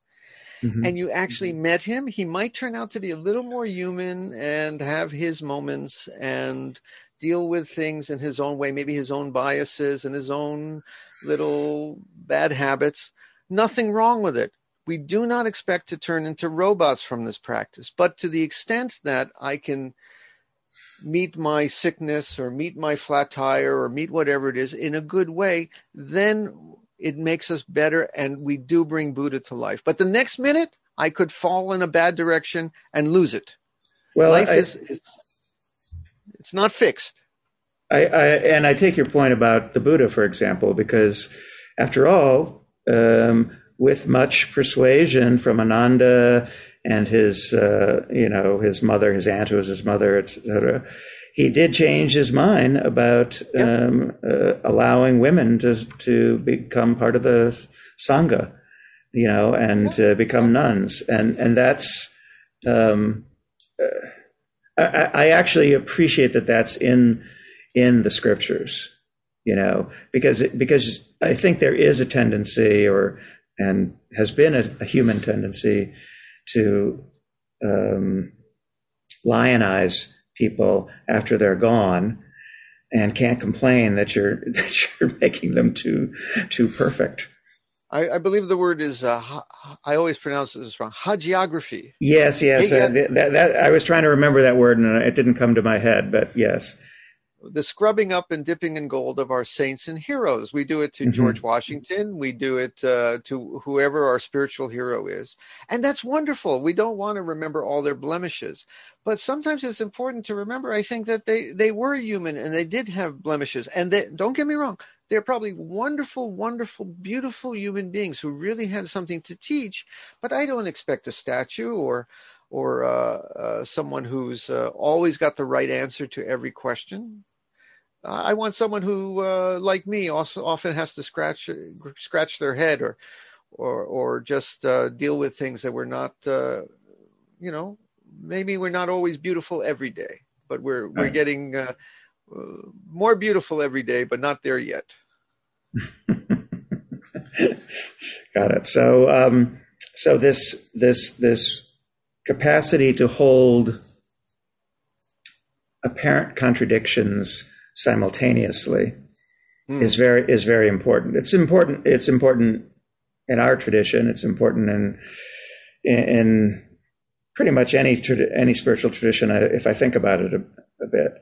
mm-hmm. and you actually mm-hmm. met him, he might turn out to be a little more human and have his moments and deal with things in his own way, maybe his own biases and his own little bad habits. Nothing wrong with it. We do not expect to turn into robots from this practice, but to the extent that I can meet my sickness or meet my flat tire or meet whatever it is in a good way, then it makes us better and we do bring Buddha to life. But the next minute, I could fall in a bad direction and lose it. Well, life I, is it's, it's, not fixed. I, I, and I take your point about the Buddha, for example, because after all, um, with much persuasion from Ananda and his, uh, you know, his mother, his aunt who was his mother, etc he did change his mind about yep. um, uh, allowing women to to become part of the sangha, you know, and uh, become nuns, and and that's. Um, uh, I, I, actually appreciate that that's in in the scriptures, you know, because it, because I think there is a tendency, or and has been a, a human tendency, to um, lionize people after they're gone and can't complain that you're that you're making them too too perfect. I, I believe the word is uh, I always pronounce this wrong. Hagiography. Yes, yes. Uh, that, that, I was trying to remember that word and it didn't come to my head, but yes the scrubbing up and dipping in gold of our saints and heroes. We do it to mm-hmm. George Washington. We do it uh, to whoever our spiritual hero is. And that's wonderful. We don't want to remember all their blemishes. But sometimes it's important to remember, I think, that they, they were human and they did have blemishes. And they, don't get me wrong, they're probably wonderful, wonderful, beautiful human beings who really had something to teach. But I don't expect a statue or or uh, uh, someone who's uh, always got the right answer to every question. I want someone who, uh, like me, also often has to scratch scratch their head or or or just uh, deal with things that we're not, uh, you know, maybe we're not always beautiful every day, but we're we're getting more beautiful every day, but not there yet. Got it. So, um, so this this this capacity to hold apparent contradictions simultaneously mm. is very is very important. It's important. It's important in our tradition. It's important in in, in pretty much any any spiritual tradition. If I think about it a, a bit,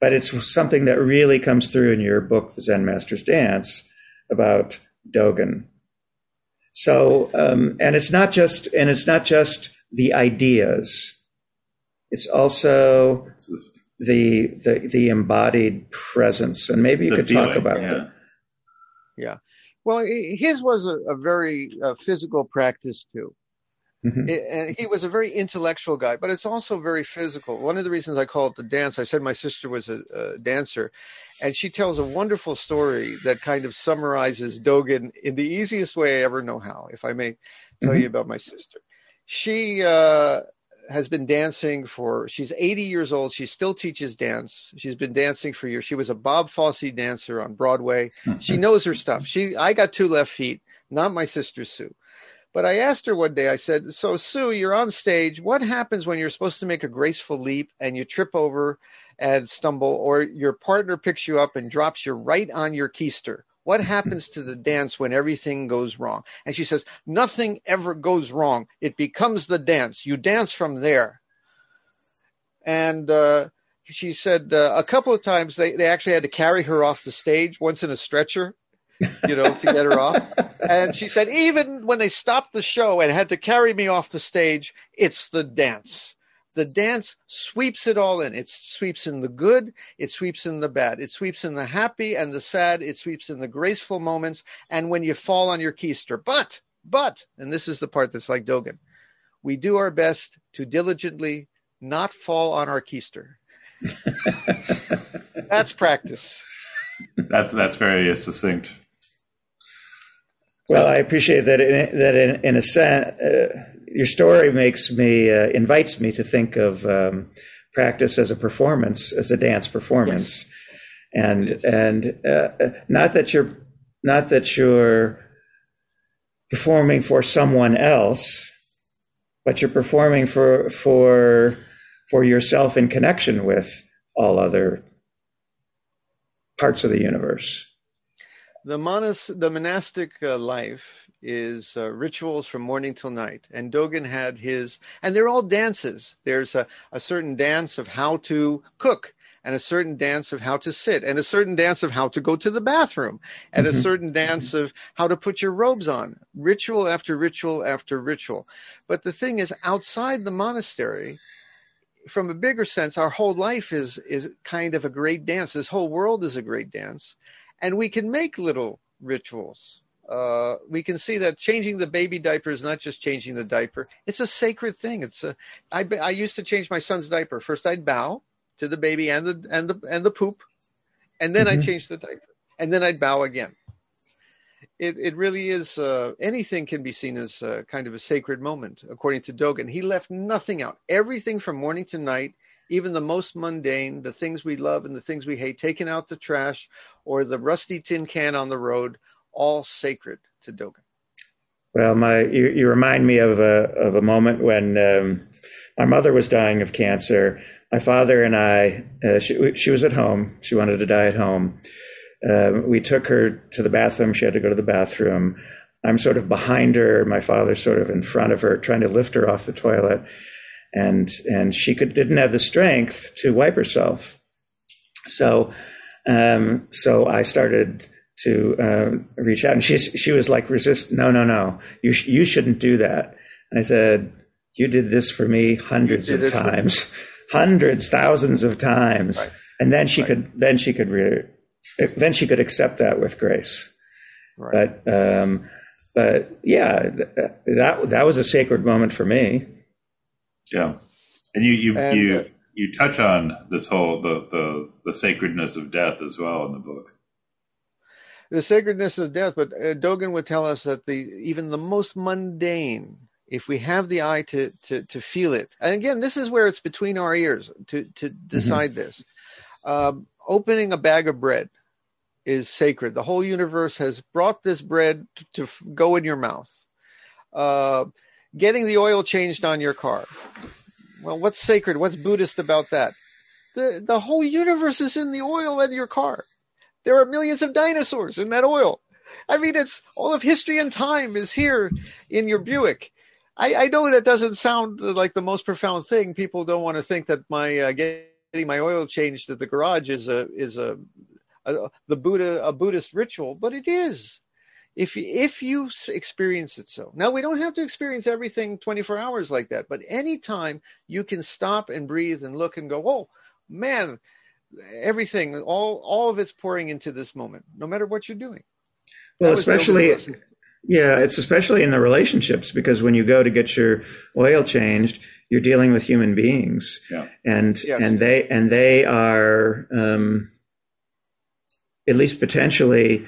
but it's something that really comes through in your book, The Zen Master's Dance, about Dogen. So, um, and it's not just and it's not just the ideas. It's also the the, the the embodied presence, and maybe you the could feeling, talk about yeah. that. Yeah, well, his was a, a very uh, physical practice too. Mm-hmm. It, and he was a very intellectual guy, but it's also very physical. One of the reasons I call it the dance, I said my sister was a, a dancer, and she tells a wonderful story that kind of summarizes Dogen in the easiest way I ever know how, if I may tell mm-hmm. you about my sister. She uh, has been dancing for, she's 80 years old. She still teaches dance. She's been dancing for years. She was a Bob Fosse dancer on Broadway. Mm-hmm. She knows her stuff. She, I got two left feet, not my sister Sue. But I asked her one day, I said, So, Sue, you're on stage. What happens when you're supposed to make a graceful leap and you trip over and stumble, or your partner picks you up and drops you right on your keister? What happens to the dance when everything goes wrong? And she says, Nothing ever goes wrong. It becomes the dance. You dance from there. And uh, she said uh, a couple of times they, they actually had to carry her off the stage, once in a stretcher you know, to get her off. And she said, even when they stopped the show and had to carry me off the stage, it's the dance. The dance sweeps it all in. It sweeps in the good, it sweeps in the bad, it sweeps in the happy and the sad, it sweeps in the graceful moments, and when you fall on your keister. But, but, and this is the part that's like Dogen, we do our best to diligently not fall on our keister. that's practice. That's that's very succinct. Well, I appreciate that. In, that in, in a sense, uh, your story makes me uh, invites me to think of um, practice as a performance, as a dance performance, yes. and yes. and uh, not that you're not that you're performing for someone else, but you're performing for for for yourself in connection with all other parts of the universe the monas the monastic uh, life is uh, rituals from morning till night. And dogen had his and they're all dances. There's a, a certain dance of how to cook and a certain dance of how to sit and a certain dance of how to go to the bathroom and mm-hmm. a certain dance of how to put your robes on. Ritual after ritual after ritual. But the thing is outside the monastery from a bigger sense our whole life is is kind of a great dance. This whole world is a great dance and we can make little rituals. Uh, we can see that changing the baby diaper is not just changing the diaper; it's a sacred thing. It's a. I I used to change my son's diaper. First, I'd bow to the baby and the and the and the poop, and then mm-hmm. I'd change the diaper, and then I'd bow again. It it really is. Uh, anything can be seen as uh, kind of a sacred moment, according to Dogen. He left nothing out. Everything from morning to night even the most mundane, the things we love and the things we hate, taking out the trash or the rusty tin can on the road, all sacred to Dogen. Well, my you, you remind me of a of a moment when um, my mother was dying of cancer. My father and I, uh, she, she was at home. She wanted to die at home. Uh, we took her to the bathroom. She had to go to the bathroom. I'm sort of behind her. My father's sort of in front of her, trying to lift her off the toilet and and she could didn't have the strength to wipe herself. So um, so I started to uh, reach out, and she she was like, "Resist! No, no, no! You sh- you shouldn't do that." And I said, "You did this for me hundreds of times, hundreds, thousands of times." Right. And then she right. could then she could re- then she could accept that with grace. Right. But um, but yeah, that that was a sacred moment for me. Yeah, and you you and, you uh, you touch on this whole the the the sacredness of death as well in the book. The sacredness of death, but uh, Dogen would tell us that the even the most mundane, if we have the eye to to to feel it, and again, this is where it's between our ears to to mm-hmm. decide mm-hmm. this. Um, opening a bag of bread is sacred. The whole universe has brought this bread to, to go in your mouth. Uh, getting the oil changed on your car. Well, what's sacred? What's Buddhist about that? The the whole universe is in the oil in your car. There are millions of dinosaurs in that oil. I mean, it's all of history and time is here in your Buick. I, I know that doesn't sound like the most profound thing. People don't want to think that my uh, getting my oil changed at the garage is a is a, a the Buddha a Buddhist ritual, but it is if if you experience it so now we don't have to experience everything 24 hours like that but anytime you can stop and breathe and look and go oh man everything all all of it's pouring into this moment no matter what you're doing well especially Yeah, it's especially in the relationships because when you go to get your oil changed, you're dealing with human beings, Yeah. and Yes. and they and they are um, at least potentially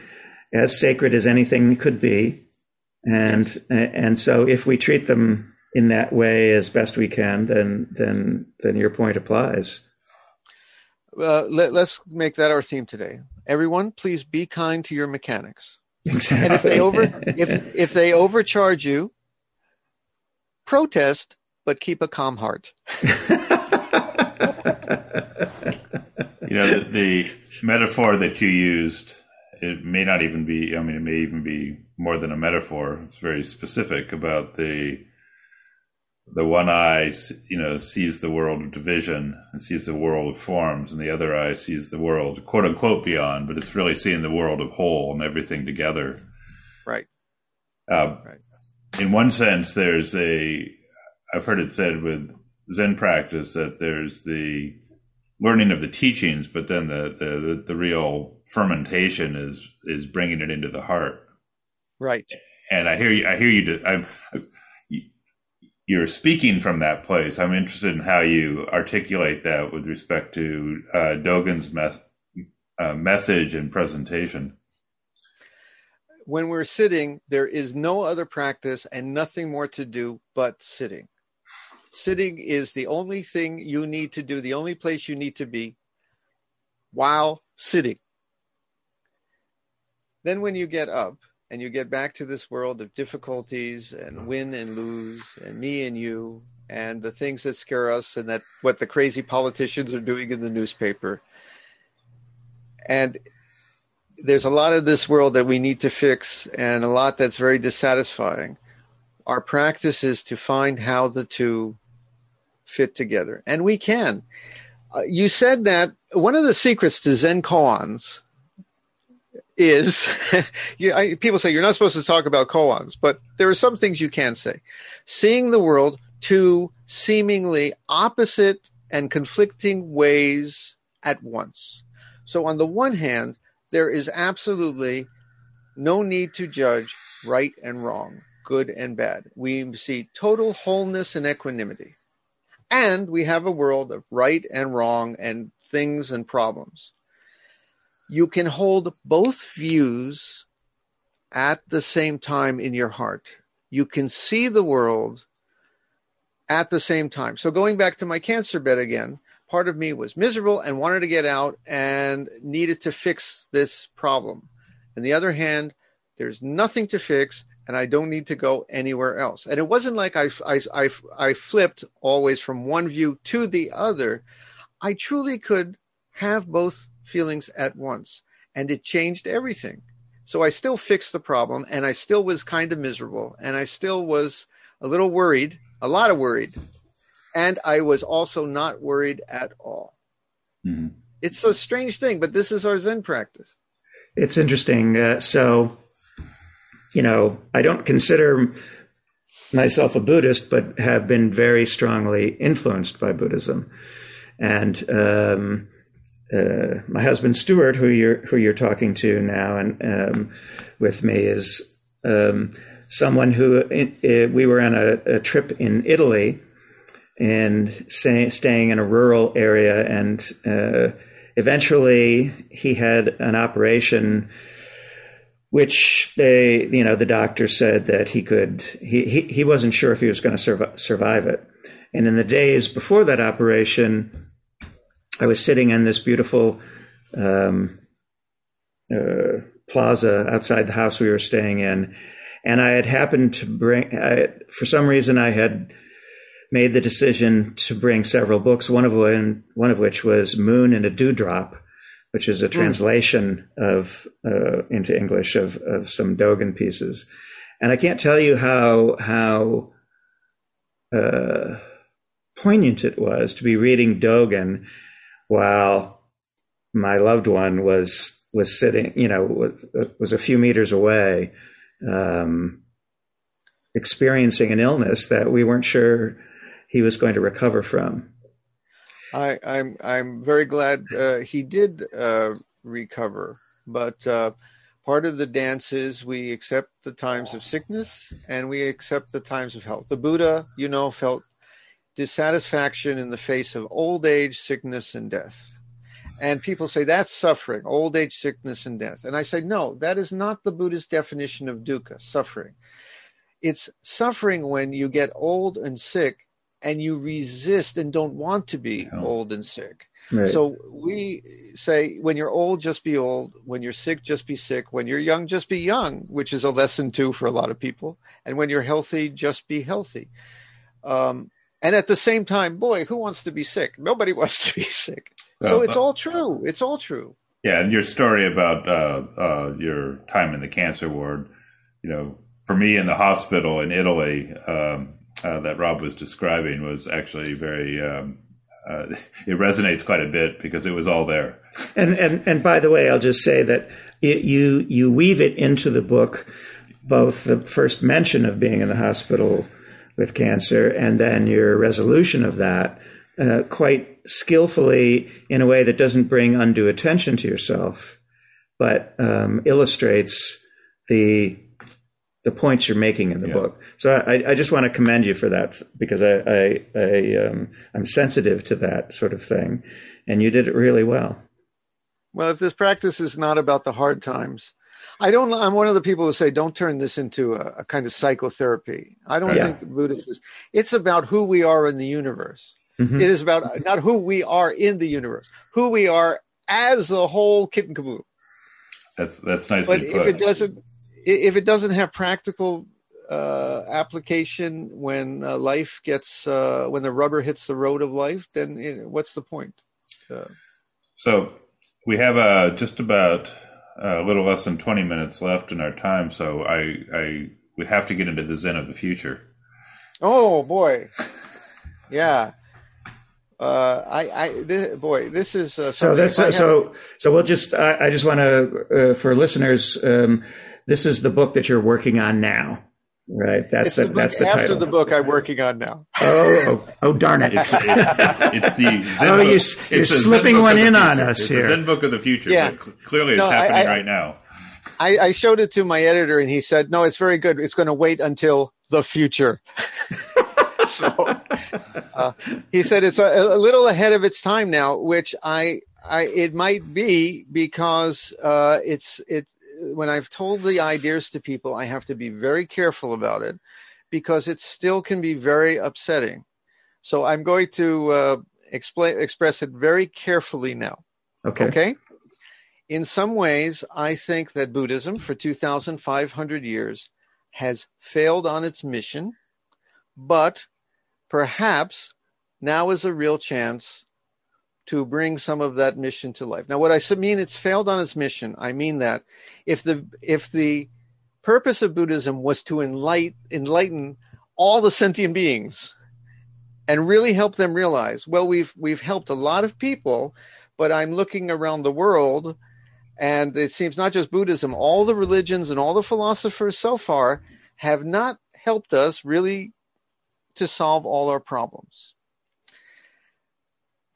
as sacred as anything could be, and and so if we treat them in that way as best we can, then then then your point applies. Uh, let, let's make that our theme today. Everyone, please be kind to your mechanics. Exactly. And if they over if if they overcharge you, protest, but keep a calm heart. You know, the, the metaphor that you used, it may not even be, I mean, it may even be more than a metaphor. It's very specific about the the one eye, you know, sees the world of division and sees the world of forms, and the other eye sees the world, quote unquote, beyond, but it's really seeing the world of whole and everything together. Right. Uh, Right. In one sense, there's a, I've heard it said with Zen practice that there's the learning of the teachings, but then the, the, the real fermentation is, is bringing it into the heart. Right. And I hear you, I hear you, I'm, you're speaking from that place. I'm interested in how you articulate that with respect to uh, Dogen's mes- uh, message and presentation. When we're sitting, there is no other practice and nothing more to do but sitting. Sitting is the only thing you need to do, the only place you need to be while sitting. Then, when you get up and you get back to this world of difficulties and win and lose, and me and you, and the things that scare us, and that what the crazy politicians are doing in the newspaper, and there's a lot of this world that we need to fix, and a lot that's very dissatisfying. Our practice is to find how the two fit together, and we can. Uh, you said that one of the secrets to Zen koans is you, I, people say you're not supposed to talk about koans, but there are some things you can say. Seeing the world two seemingly opposite and conflicting ways at once. So, on the one hand, there is absolutely no need to judge right and wrong, good and bad. We see total wholeness and equanimity. And we have a world of right and wrong and things and problems. You can hold both views at the same time in your heart. You can see the world at the same time. So, going back to my cancer bed again, part of me was miserable and wanted to get out and needed to fix this problem. On the other hand, there's nothing to fix and I don't need to go anywhere else. And it wasn't like I, I, I, I flipped always from one view to the other. I truly could have both feelings at once and it changed everything. So I still fixed the problem and I still was kind of miserable and I still was a little worried, a lot of worried. And I was also not worried at all. Mm-hmm. It's a strange thing, but this is our Zen practice. It's interesting. Uh, so, you know, I don't consider myself a Buddhist, but have been very strongly influenced by Buddhism. And um, uh, my husband Stuart, who you're who you're talking to now, and um, with me is um, someone who uh, we were on a, a, trip in Italy and stay, staying in a rural area, and uh, eventually he had an operation which they, you know, the doctor said that he could, he, he, he wasn't sure if he was going to survive, survive it. And in the days before that operation, I was sitting in this beautiful um, uh, plaza outside the house we were staying in. And I had happened to bring, I, for some reason, I had made the decision to bring several books, one of, one of which was Moon in a Dewdrop which is a translation mm. of uh, into English of, of some Dogen pieces, and I can't tell you how how uh, poignant it was to be reading Dogen while my loved one was was sitting, you know, was, was a few meters away, um, experiencing an illness that we weren't sure he was going to recover from. I, am I'm, I'm very glad uh, he did uh, recover, but uh, Part of the dance is we accept the times of sickness and we accept the times of health. The Buddha, you know, felt dissatisfaction in the face of old age, sickness, and death. And people say that's suffering, old age, sickness, and death. And I say, no, that is not the Buddhist definition of dukkha, suffering. It's suffering when you get old and sick and you resist and don't want to be oh. old and sick. Right. So we say when you're old, just be old. When you're sick, just be sick. When you're young, just be young, which is a lesson too for a lot of people. And when you're healthy, just be healthy. Um, and at the same time, boy, who wants to be sick? Nobody wants to be sick. Well, so it's all true. It's all true. Yeah, and your story about uh, uh, your time in the cancer ward, you know, for me in the hospital in Italy um, uh, that Rob was describing was actually very um, uh, it resonates quite a bit because it was all there. And and and by the way, I'll just say that it, you you weave it into the book, both the first mention of being in the hospital with cancer and then your resolution of that uh, quite skillfully in a way that doesn't bring undue attention to yourself, but um, illustrates the the points you're making in the yeah. book. So I, I, just want to commend you for that because I, I, I um, I'm sensitive to that sort of thing, and you did it really well. Well, if this practice is not about the hard times, I don't. I'm one of the people who say don't turn this into a, a kind of psychotherapy. I don't yeah. think Buddhist is. It's about who we are in the universe. Mm-hmm. It is about not who we are in the universe, who we are as a whole kit and caboodle. That's that's nice. But if it doesn't, if it doesn't have practical uh, application when uh, life gets uh, when the rubber hits the road of life, then you know, what's the point? Uh, so we have uh, just about uh, a little less than twenty minutes left in our time. So I, I we have to get into the Zen of the future. Oh boy, yeah. Uh, I, I, this, boy, this is uh, so. That's uh, so. So we'll just. I, I just want to, uh, for listeners, um, this is the book that you're working on now, right? That's the, the that's the after title. the book I'm working on now. Oh, oh, oh darn it! It's, it's, it's the Zen oh, book. you're, you're slipping one in on us it's here. The Zen book of the future. Yeah. clearly, it's no, happening I, right now. I, I showed it to my editor, and he said, "No, it's very good. It's going to wait until the future." so uh, he said it's a, a, little ahead of its time now, which I, I it might be because uh, it's it when I've told the ideas to people, I have to be very careful about it because it still can be very upsetting. So I'm going to uh, explain express it very carefully now. Okay. Okay. In some ways, I think that Buddhism for 2,500 years has failed on its mission, but perhaps now is a real chance to bring some of that mission to life. Now, what I mean it's failed on its mission, I mean that if the if the purpose of Buddhism was to enlighten, enlighten all the sentient beings and really help them realize, well, we've we've helped a lot of people, but I'm looking around the world, and it seems not just Buddhism, all the religions and all the philosophers so far have not helped us really to solve all our problems.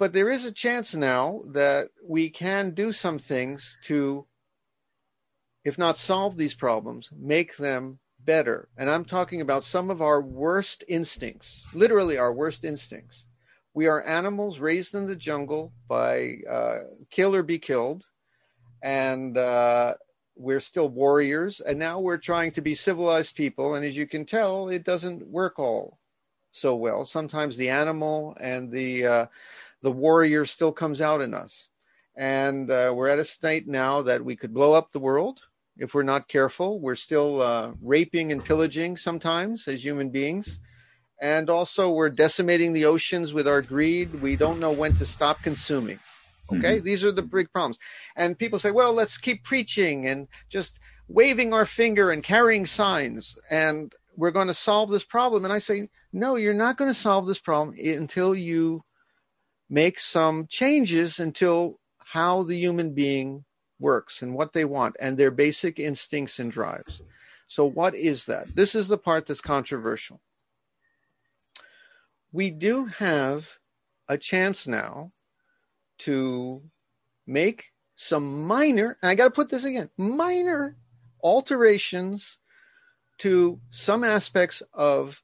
But there is a chance now that we can do some things to, if not solve these problems, make them better. And I'm talking about some of our worst instincts, literally our worst instincts. We are animals raised in the jungle by uh, kill or be killed. And uh, we're still warriors. And now we're trying to be civilized people. And as you can tell, it doesn't work all so well. Sometimes the animal and the uh, the warrior still comes out in us, and uh, we're at a state now that we could blow up the world if we're not careful. We're still uh, raping and pillaging sometimes as human beings. And also, we're decimating the oceans with our greed. We don't know when to stop consuming. Okay, mm-hmm. these are the big problems. And people say, well, let's keep preaching and just waving our finger and carrying signs. And we're going to solve this problem. And I say, no, you're not going to solve this problem until you make some changes until how the human being works and what they want and their basic instincts and drives. So, what is that? This is the part that's controversial. We do have a chance now to make some minor, and I got to put this again, minor alterations to some aspects of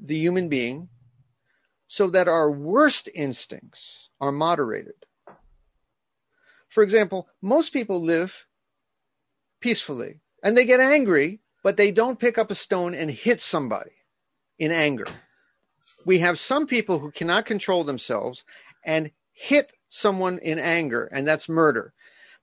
the human being so that our worst instincts are moderated. For example, most people live peacefully and they get angry, but they don't pick up a stone and hit somebody in anger. We have some people who cannot control themselves and hit someone in anger, and that's murder.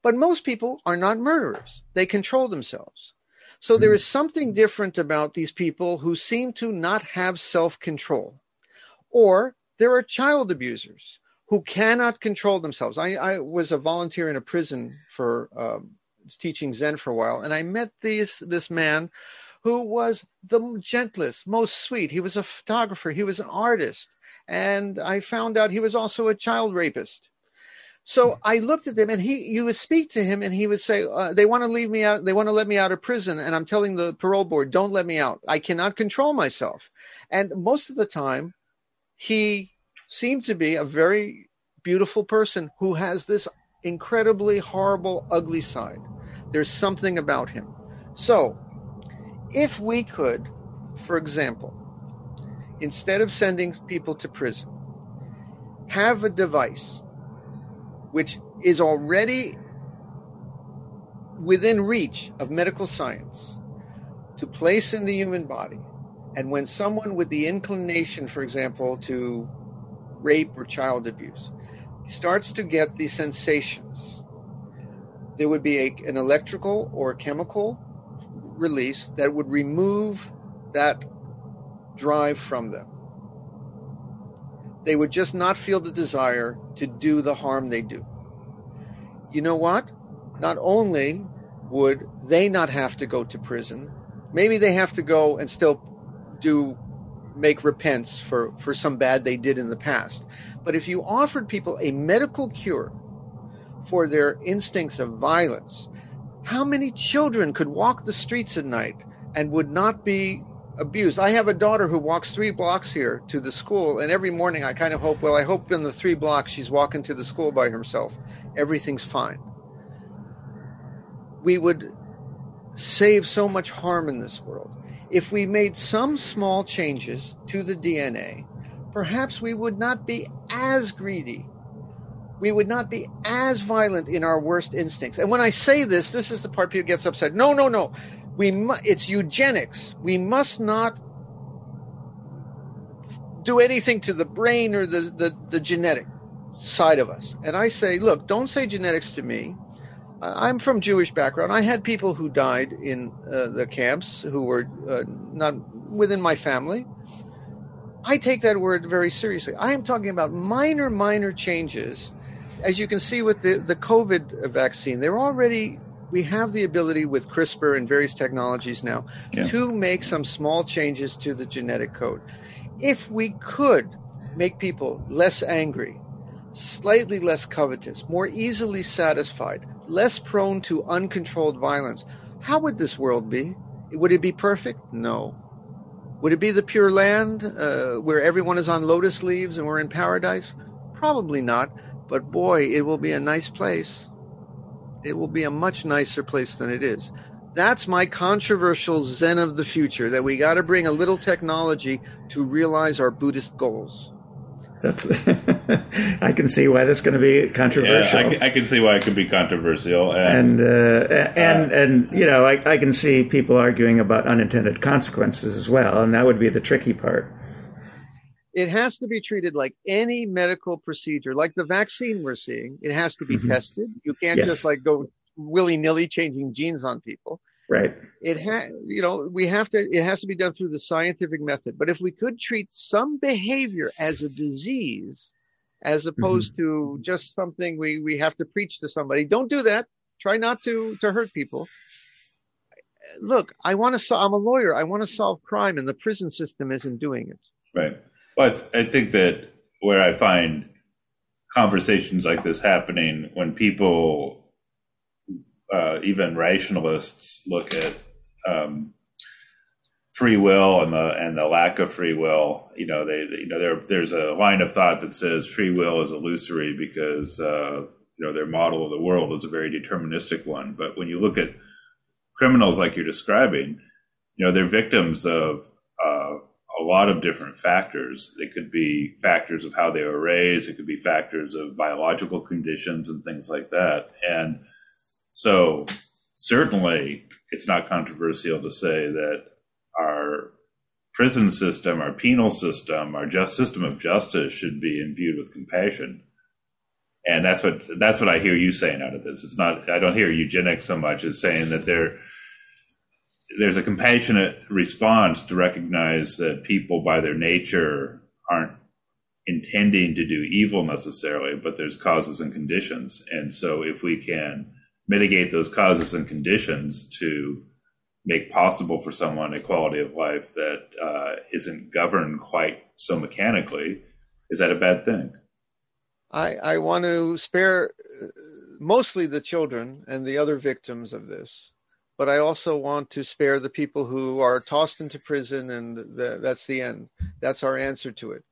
But most people are not murderers, they control themselves. So there hmm. is something different about these people who seem to not have self control. Or there are child abusers who cannot control themselves. I, I was a volunteer in a prison for um, teaching Zen for a while, and I met these, this man who was the gentlest, most sweet. He was a photographer, he was an artist, and I found out he was also a child rapist. So I looked at him, and he, you would speak to him, and he would say, uh, "They want to leave me out. They want to let me out of prison." And I'm telling the parole board, "Don't let me out. I cannot control myself." And most of the time, he seemed to be a very beautiful person who has this incredibly horrible, ugly side. There's something about him. So, if we could, for example, instead of sending people to prison, have a device which is already within reach of medical science to place in the human body. And when someone with the inclination, for example, to rape or child abuse starts to get these sensations, there would be a, an electrical or chemical release that would remove that drive from them they would just not feel the desire to do the harm they do. You know what? Not only would they not have to go to prison, maybe they have to go and still do make repents for, for some bad they did in the past. But if you offered people a medical cure for their instincts of violence, how many children could walk the streets at night and would not be abused. I have a daughter who walks three blocks here to the school, and every morning I kind of hope, well, I hope in the three blocks she's walking to the school by herself. Everything's fine. We would save so much harm in this world. If we made some small changes to the DNA, perhaps we would not be as greedy. We would not be as violent in our worst instincts. And when I say this, this is the part people gets upset. No, no, no we mu- it's eugenics. We must not do anything to the brain or the, the, the genetic side of us. And I say, look, don't say genetics to me. I'm from Jewish background. I had people who died in uh, the camps who were uh, not within my family. I take that word very seriously. I am talking about minor, minor changes. As you can see with the, the COVID vaccine, they're already we have the ability with CRISPR and various technologies now yeah. to make some small changes to the genetic code. If we could make people less angry, slightly less covetous, more easily satisfied, less prone to uncontrolled violence, how would this world be? Would it be perfect? No. Would it be the pure land uh, where everyone is on lotus leaves and we're in paradise? Probably not. But boy, it will be a nice place it will be a much nicer place than it is. That's my controversial Zen of the future that we got to bring a little technology to realize our Buddhist goals. That's, I can see why that's going to be controversial. Yeah, I, I, can see why it could be controversial, and and uh, and, uh, and, you know, I, I can see people arguing about unintended consequences as well, and that would be the tricky part it has to be treated like any medical procedure, like the vaccine we're seeing. It has to be mm-hmm. tested. You can't yes. just like go willy nilly changing genes on people. Right. It has, you know, we have to, it has to be done through the scientific method. But if we could treat some behavior as a disease, as opposed mm-hmm. to just something we, we have to preach to somebody, don't do that. Try not to, to hurt people. Look, I want to, so- I'm a lawyer. I want to solve crime and the prison system isn't doing it. Right. But I think that where I find conversations like this happening when people, uh, even rationalists, look at um, free will and the and the lack of free will. You know, they you know there there's a line of thought that says free will is illusory because uh, you know their model of the world is a very deterministic one. But when you look at criminals like you're describing, you know they're victims of uh, a lot of different factors. They could be factors of how they were raised. It could be factors of biological conditions and things like that. And so certainly it's not controversial to say that our prison system, our penal system, our just system of justice should be imbued with compassion. And that's what that's what I hear you saying out of this. It's not I don't hear eugenics so much as saying that there there's a compassionate response to recognize that people by their nature aren't intending to do evil necessarily, but there's causes and conditions. And so if we can mitigate those causes and conditions to make possible for someone a quality of life that uh, not governed quite so mechanically, is that a bad thing? I, I want to spare uh, mostly the children and the other victims of this, but I also want to spare the people who are tossed into prison, and the, that's the end. That's our answer to it.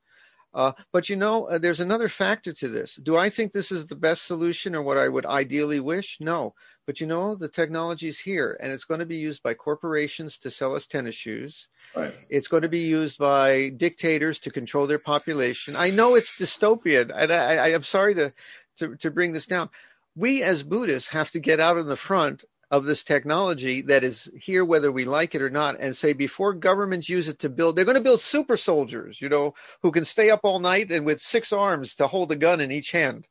Uh, but you know, uh, there's another factor to this. Do I think this is the best solution or what I would ideally wish? No. But you know, the technology is here and it's going to be used by corporations to sell us tennis shoes. Right. It's going to be used by dictators to control their population. I know it's dystopian, and I, I, I'm sorry to, to, to bring this down. We as Buddhists have to get out in the front of this technology that is here whether we like it or not and say before governments use it to build they're going to build super soldiers you know who can stay up all night and with six arms to hold a gun in each hand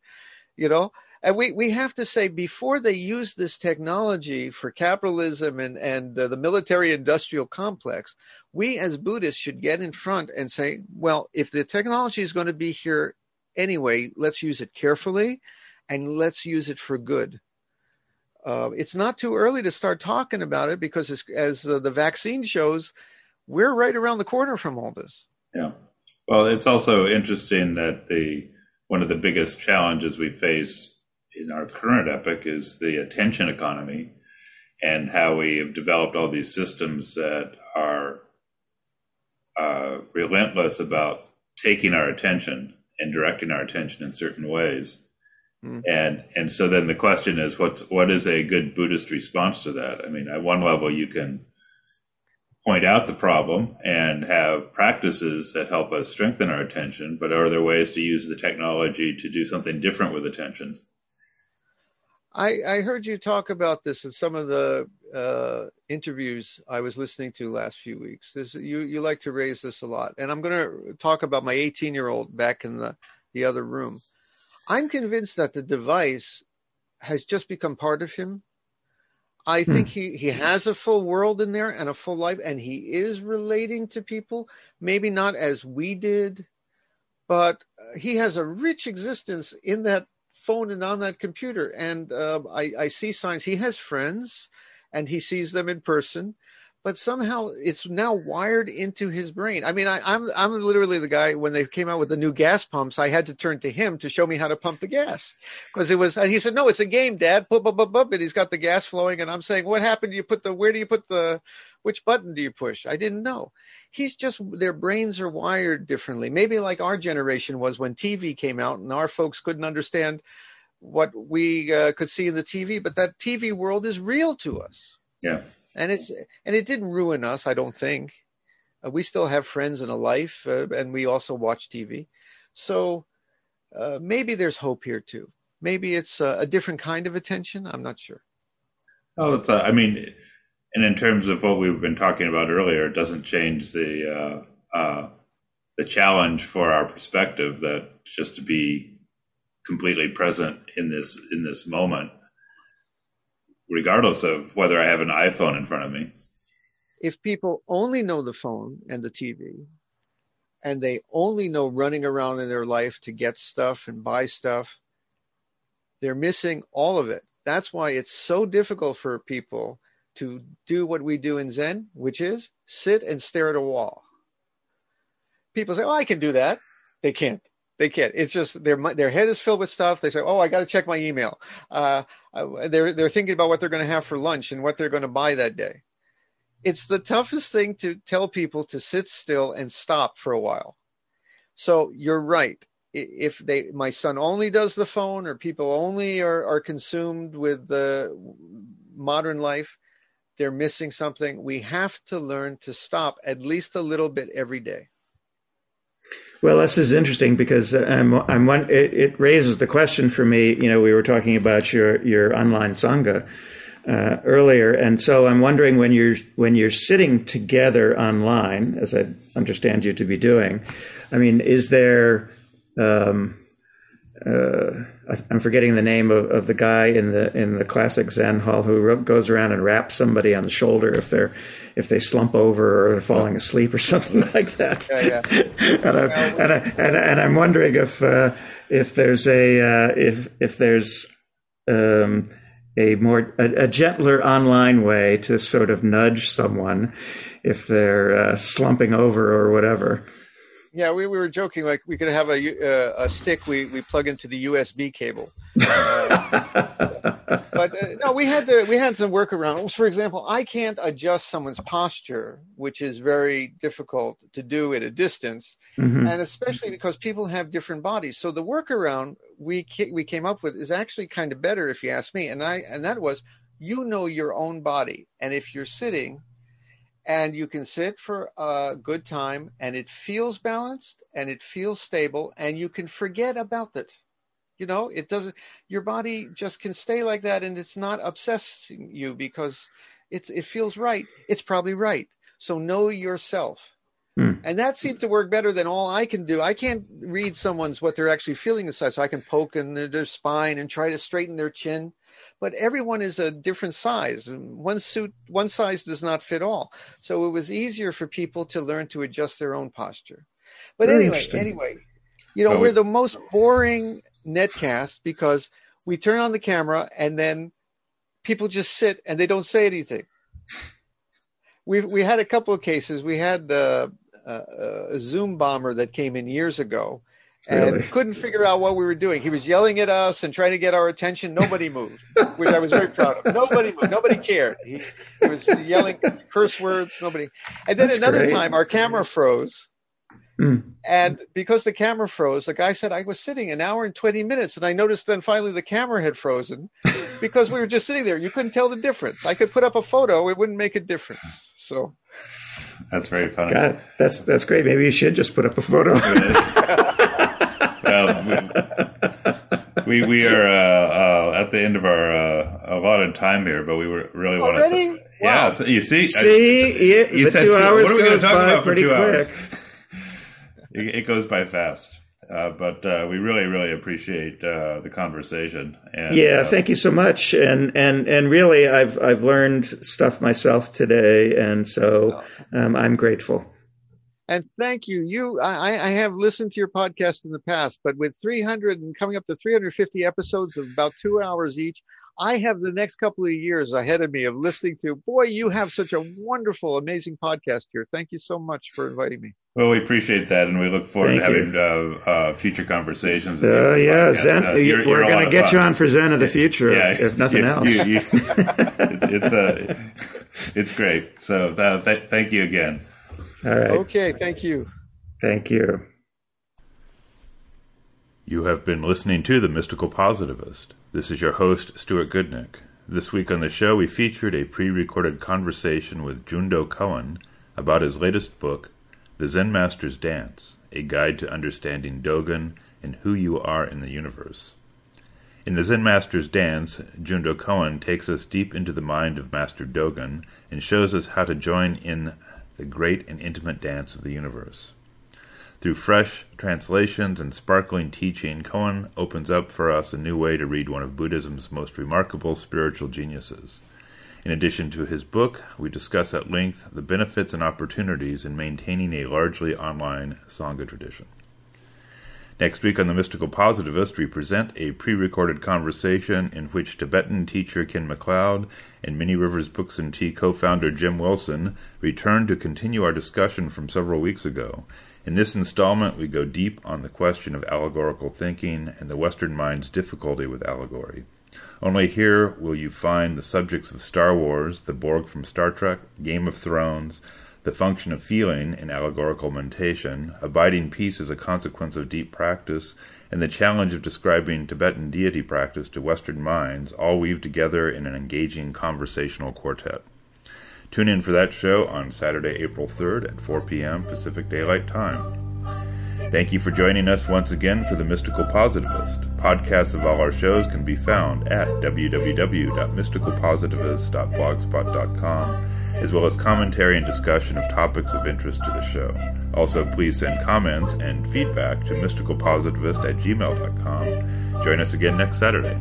you know? And we, we have to say before they use this technology for capitalism and, and uh, the military industrial complex we as buddhists should get in front and say well if the technology is going to be here anyway let's use it carefully and let's use it for good uh, it's not too early to start talking about it because as, as uh, the vaccine shows, we're right around the corner from all this. Yeah. Well, it's also interesting that the one of the biggest challenges we face in our current epoch is the attention economy and how we have developed all these systems that are uh, relentless about taking our attention and directing our attention in certain ways. Mm. And and so then the question is, what's what is a good Buddhist response to that? I mean, at one level, you can point out the problem and have practices that help us strengthen our attention, but are there ways to use the technology to do something different with attention? I, I heard you talk about this in some of the uh, interviews I was listening to last few weeks. This, you you like to raise this a lot, and I'm going to talk about my 18 year old back in the the other room. I'm convinced that the device has just become part of him. I hmm. think he, he has a full world in there and a full life, and he is relating to people, maybe not as we did, but uh, he has a rich existence in that phone and on that computer. And uh, I, I see signs. He has friends and he sees them in person but somehow it's now wired into his brain. I mean, I, am I'm, I'm literally the guy when they came out with the new gas pumps. I had to turn to him to show me how to pump the gas because it was. And he said, "No, it's a game, Dad." Boop, boop, boop, and he's got the gas flowing, and I'm saying, "What happened? You put the? Where do you put the? Which button do you push?" I didn't know. He's just their brains are wired differently. Maybe like our generation was when TV came out, and our folks couldn't understand what we uh, could see in the TV, but that TV world is real to us. Yeah and it's and it didn't ruin us. I don't think uh, we still have friends and a life, uh, and we also watch TV. So uh, maybe there's hope here too. Maybe it's a, a, different kind of attention. I'm not sure. Oh, it's. Uh, I mean, and in terms of what we've been talking about earlier, it doesn't change the uh, uh, the challenge for our perspective that just to be completely present in this in this moment regardless of whether I have an iPhone in front of me. If people only know the phone and the TV, and they only know running around in their life to get stuff and buy stuff, they're missing all of it. That's why it's so difficult for people to do what we do in Zen, which is sit and stare at a wall. People say, Oh, I can do that. They can't. They can't. It's just their their head is filled with stuff. They say, "Oh, I got to check my email." Uh, they're they're thinking about what they're going to have for lunch and what they're going to buy that day. It's the toughest thing to tell people to sit still and stop for a while. So you're right. if they my son only does the phone or people only are, are consumed with the modern life they're missing something we have to learn to stop at least a little bit every day well, this is interesting because I'm, I'm one, it, it, raises the question for me. You know, we were talking about your your online sangha uh, earlier, and so I'm wondering when you're when you're sitting together online, as I understand you to be doing. I mean, is there um, uh, I'm forgetting the name of, of, the guy in the in the classic Zen hall who goes around and raps somebody on the shoulder if they're if they slump over or falling asleep or something like that. Yeah, yeah. and, I, and, I, and, and, I'm wondering if uh, if there's a uh, if if there's um, a more a, a, gentler online way to sort of nudge someone if they're uh, slumping over or whatever. Yeah, we, we were joking like we could have a uh, a stick we, we plug into the USB cable. Uh, but uh, no, we had to we had some workarounds. For example, I can't adjust someone's posture, which is very difficult to do at a distance, mm-hmm. and especially because people have different bodies. So the workaround we we came up with is actually kind of better, if you ask me. And I and that was you know your own body, and if you're sitting and you can sit for a good time and it feels balanced and it feels stable and you can forget about it. You know it doesn't your body just can stay like that and it's not obsessing you because it's it feels right. It's probably right. So know yourself. Hmm. and that seemed to work better than all i can do. I can't read someone's what they're actually feeling inside so i can poke in their, their spine and try to straighten their chin but everyone is a different size. One suit, one size does not fit all. So it was easier for people to learn to adjust their own posture. But Very anyway, anyway, you know, oh, we're the most boring netcast because we turn on the camera and then people just sit and they don't say anything. We we had a couple of cases. We had uh, uh, a Zoom bomber that came in years ago, and really? couldn't figure out what we were doing. He was yelling at us and trying to get our attention. Nobody moved, which I was very proud of. Nobody moved. Nobody cared. He, he was yelling curse words. Nobody. And then That's another great. time, our camera froze. Mm. And because the camera froze, the guy said I was sitting an hour and 20 minutes. And I noticed then finally the camera had frozen because we were just sitting there. You couldn't tell the difference. I could put up a photo, it wouldn't make a difference. So that's very funny. God, that's that's great. Maybe you should just put up a photo. um, we, we are uh, uh, at the end of our uh, allotted time here, but we were really want to. Wow. Yeah, so you see, see, I, yeah, you the two, two hours goes by pretty quick. it, it, goes by fast. Uh, but uh, we really, really appreciate uh, the conversation. And, yeah, thank you so much. And and and really, I've I've learned stuff myself today, and so um, I'm grateful. And thank you. You, I, I have listened to your podcast in the past, but with 300 and coming up to 350 episodes of about two hours each, I have the next couple of years ahead of me of listening to. Boy, you have such a wonderful, amazing podcast here. Thank you so much for inviting me. Well, we appreciate that, and we look forward Thank to having uh, uh, future conversations. Uh, yeah, Zen. Uh, you're, we're going to get fun. you on for Zen of the future, yeah, if nothing you, else. You, you, it's uh, it's great. So, uh, th- thank you again. All right. Okay, thank you. Thank you. You have been listening to The Mystical Positivist. This is your host, Stuart Goodnick. This week on the show, we featured a pre recorded conversation with Jundo Cohen about his latest book, The Zen Master's Dance A Guide to Understanding Dogen and Who You Are in the Universe. In The Zen Master's Dance, Jundo Cohen takes us deep into the mind of Master Dogen and shows us how to join in the great and intimate dance of the universe. Through fresh translations and sparkling teaching, Cohen opens up for us a new way to read one of Buddhism's most remarkable spiritual geniuses. In addition to his book, we discuss at length the benefits and opportunities in maintaining a largely online Sangha tradition. Next week on The Mystical Positivist, we present a pre recorded conversation in which Tibetan teacher Ken McLeod and Many Rivers Books and Tea co founder Jim Wilson return to continue our discussion from several weeks ago. In this installment, we go deep on the question of allegorical thinking and the Western mind's difficulty with allegory. Only here will you find the subjects of Star Wars, the Borg from Star Trek, Game of Thrones, the function of feeling in allegorical mentation, abiding peace as a consequence of deep practice, and the challenge of describing Tibetan deity practice to Western minds all weave together in an engaging conversational quartet. Tune in for that show on Saturday, April 3rd at 4 p.m. Pacific Daylight Time. Thank you for joining us once again for The Mystical Positivist. Podcasts of all our shows can be found at www.mysticalpositivist.blogspot.com, as well as commentary and discussion of topics of interest to the show. Also, please send comments and feedback to mysticalpositivist at gmail.com. Join us again next Saturday.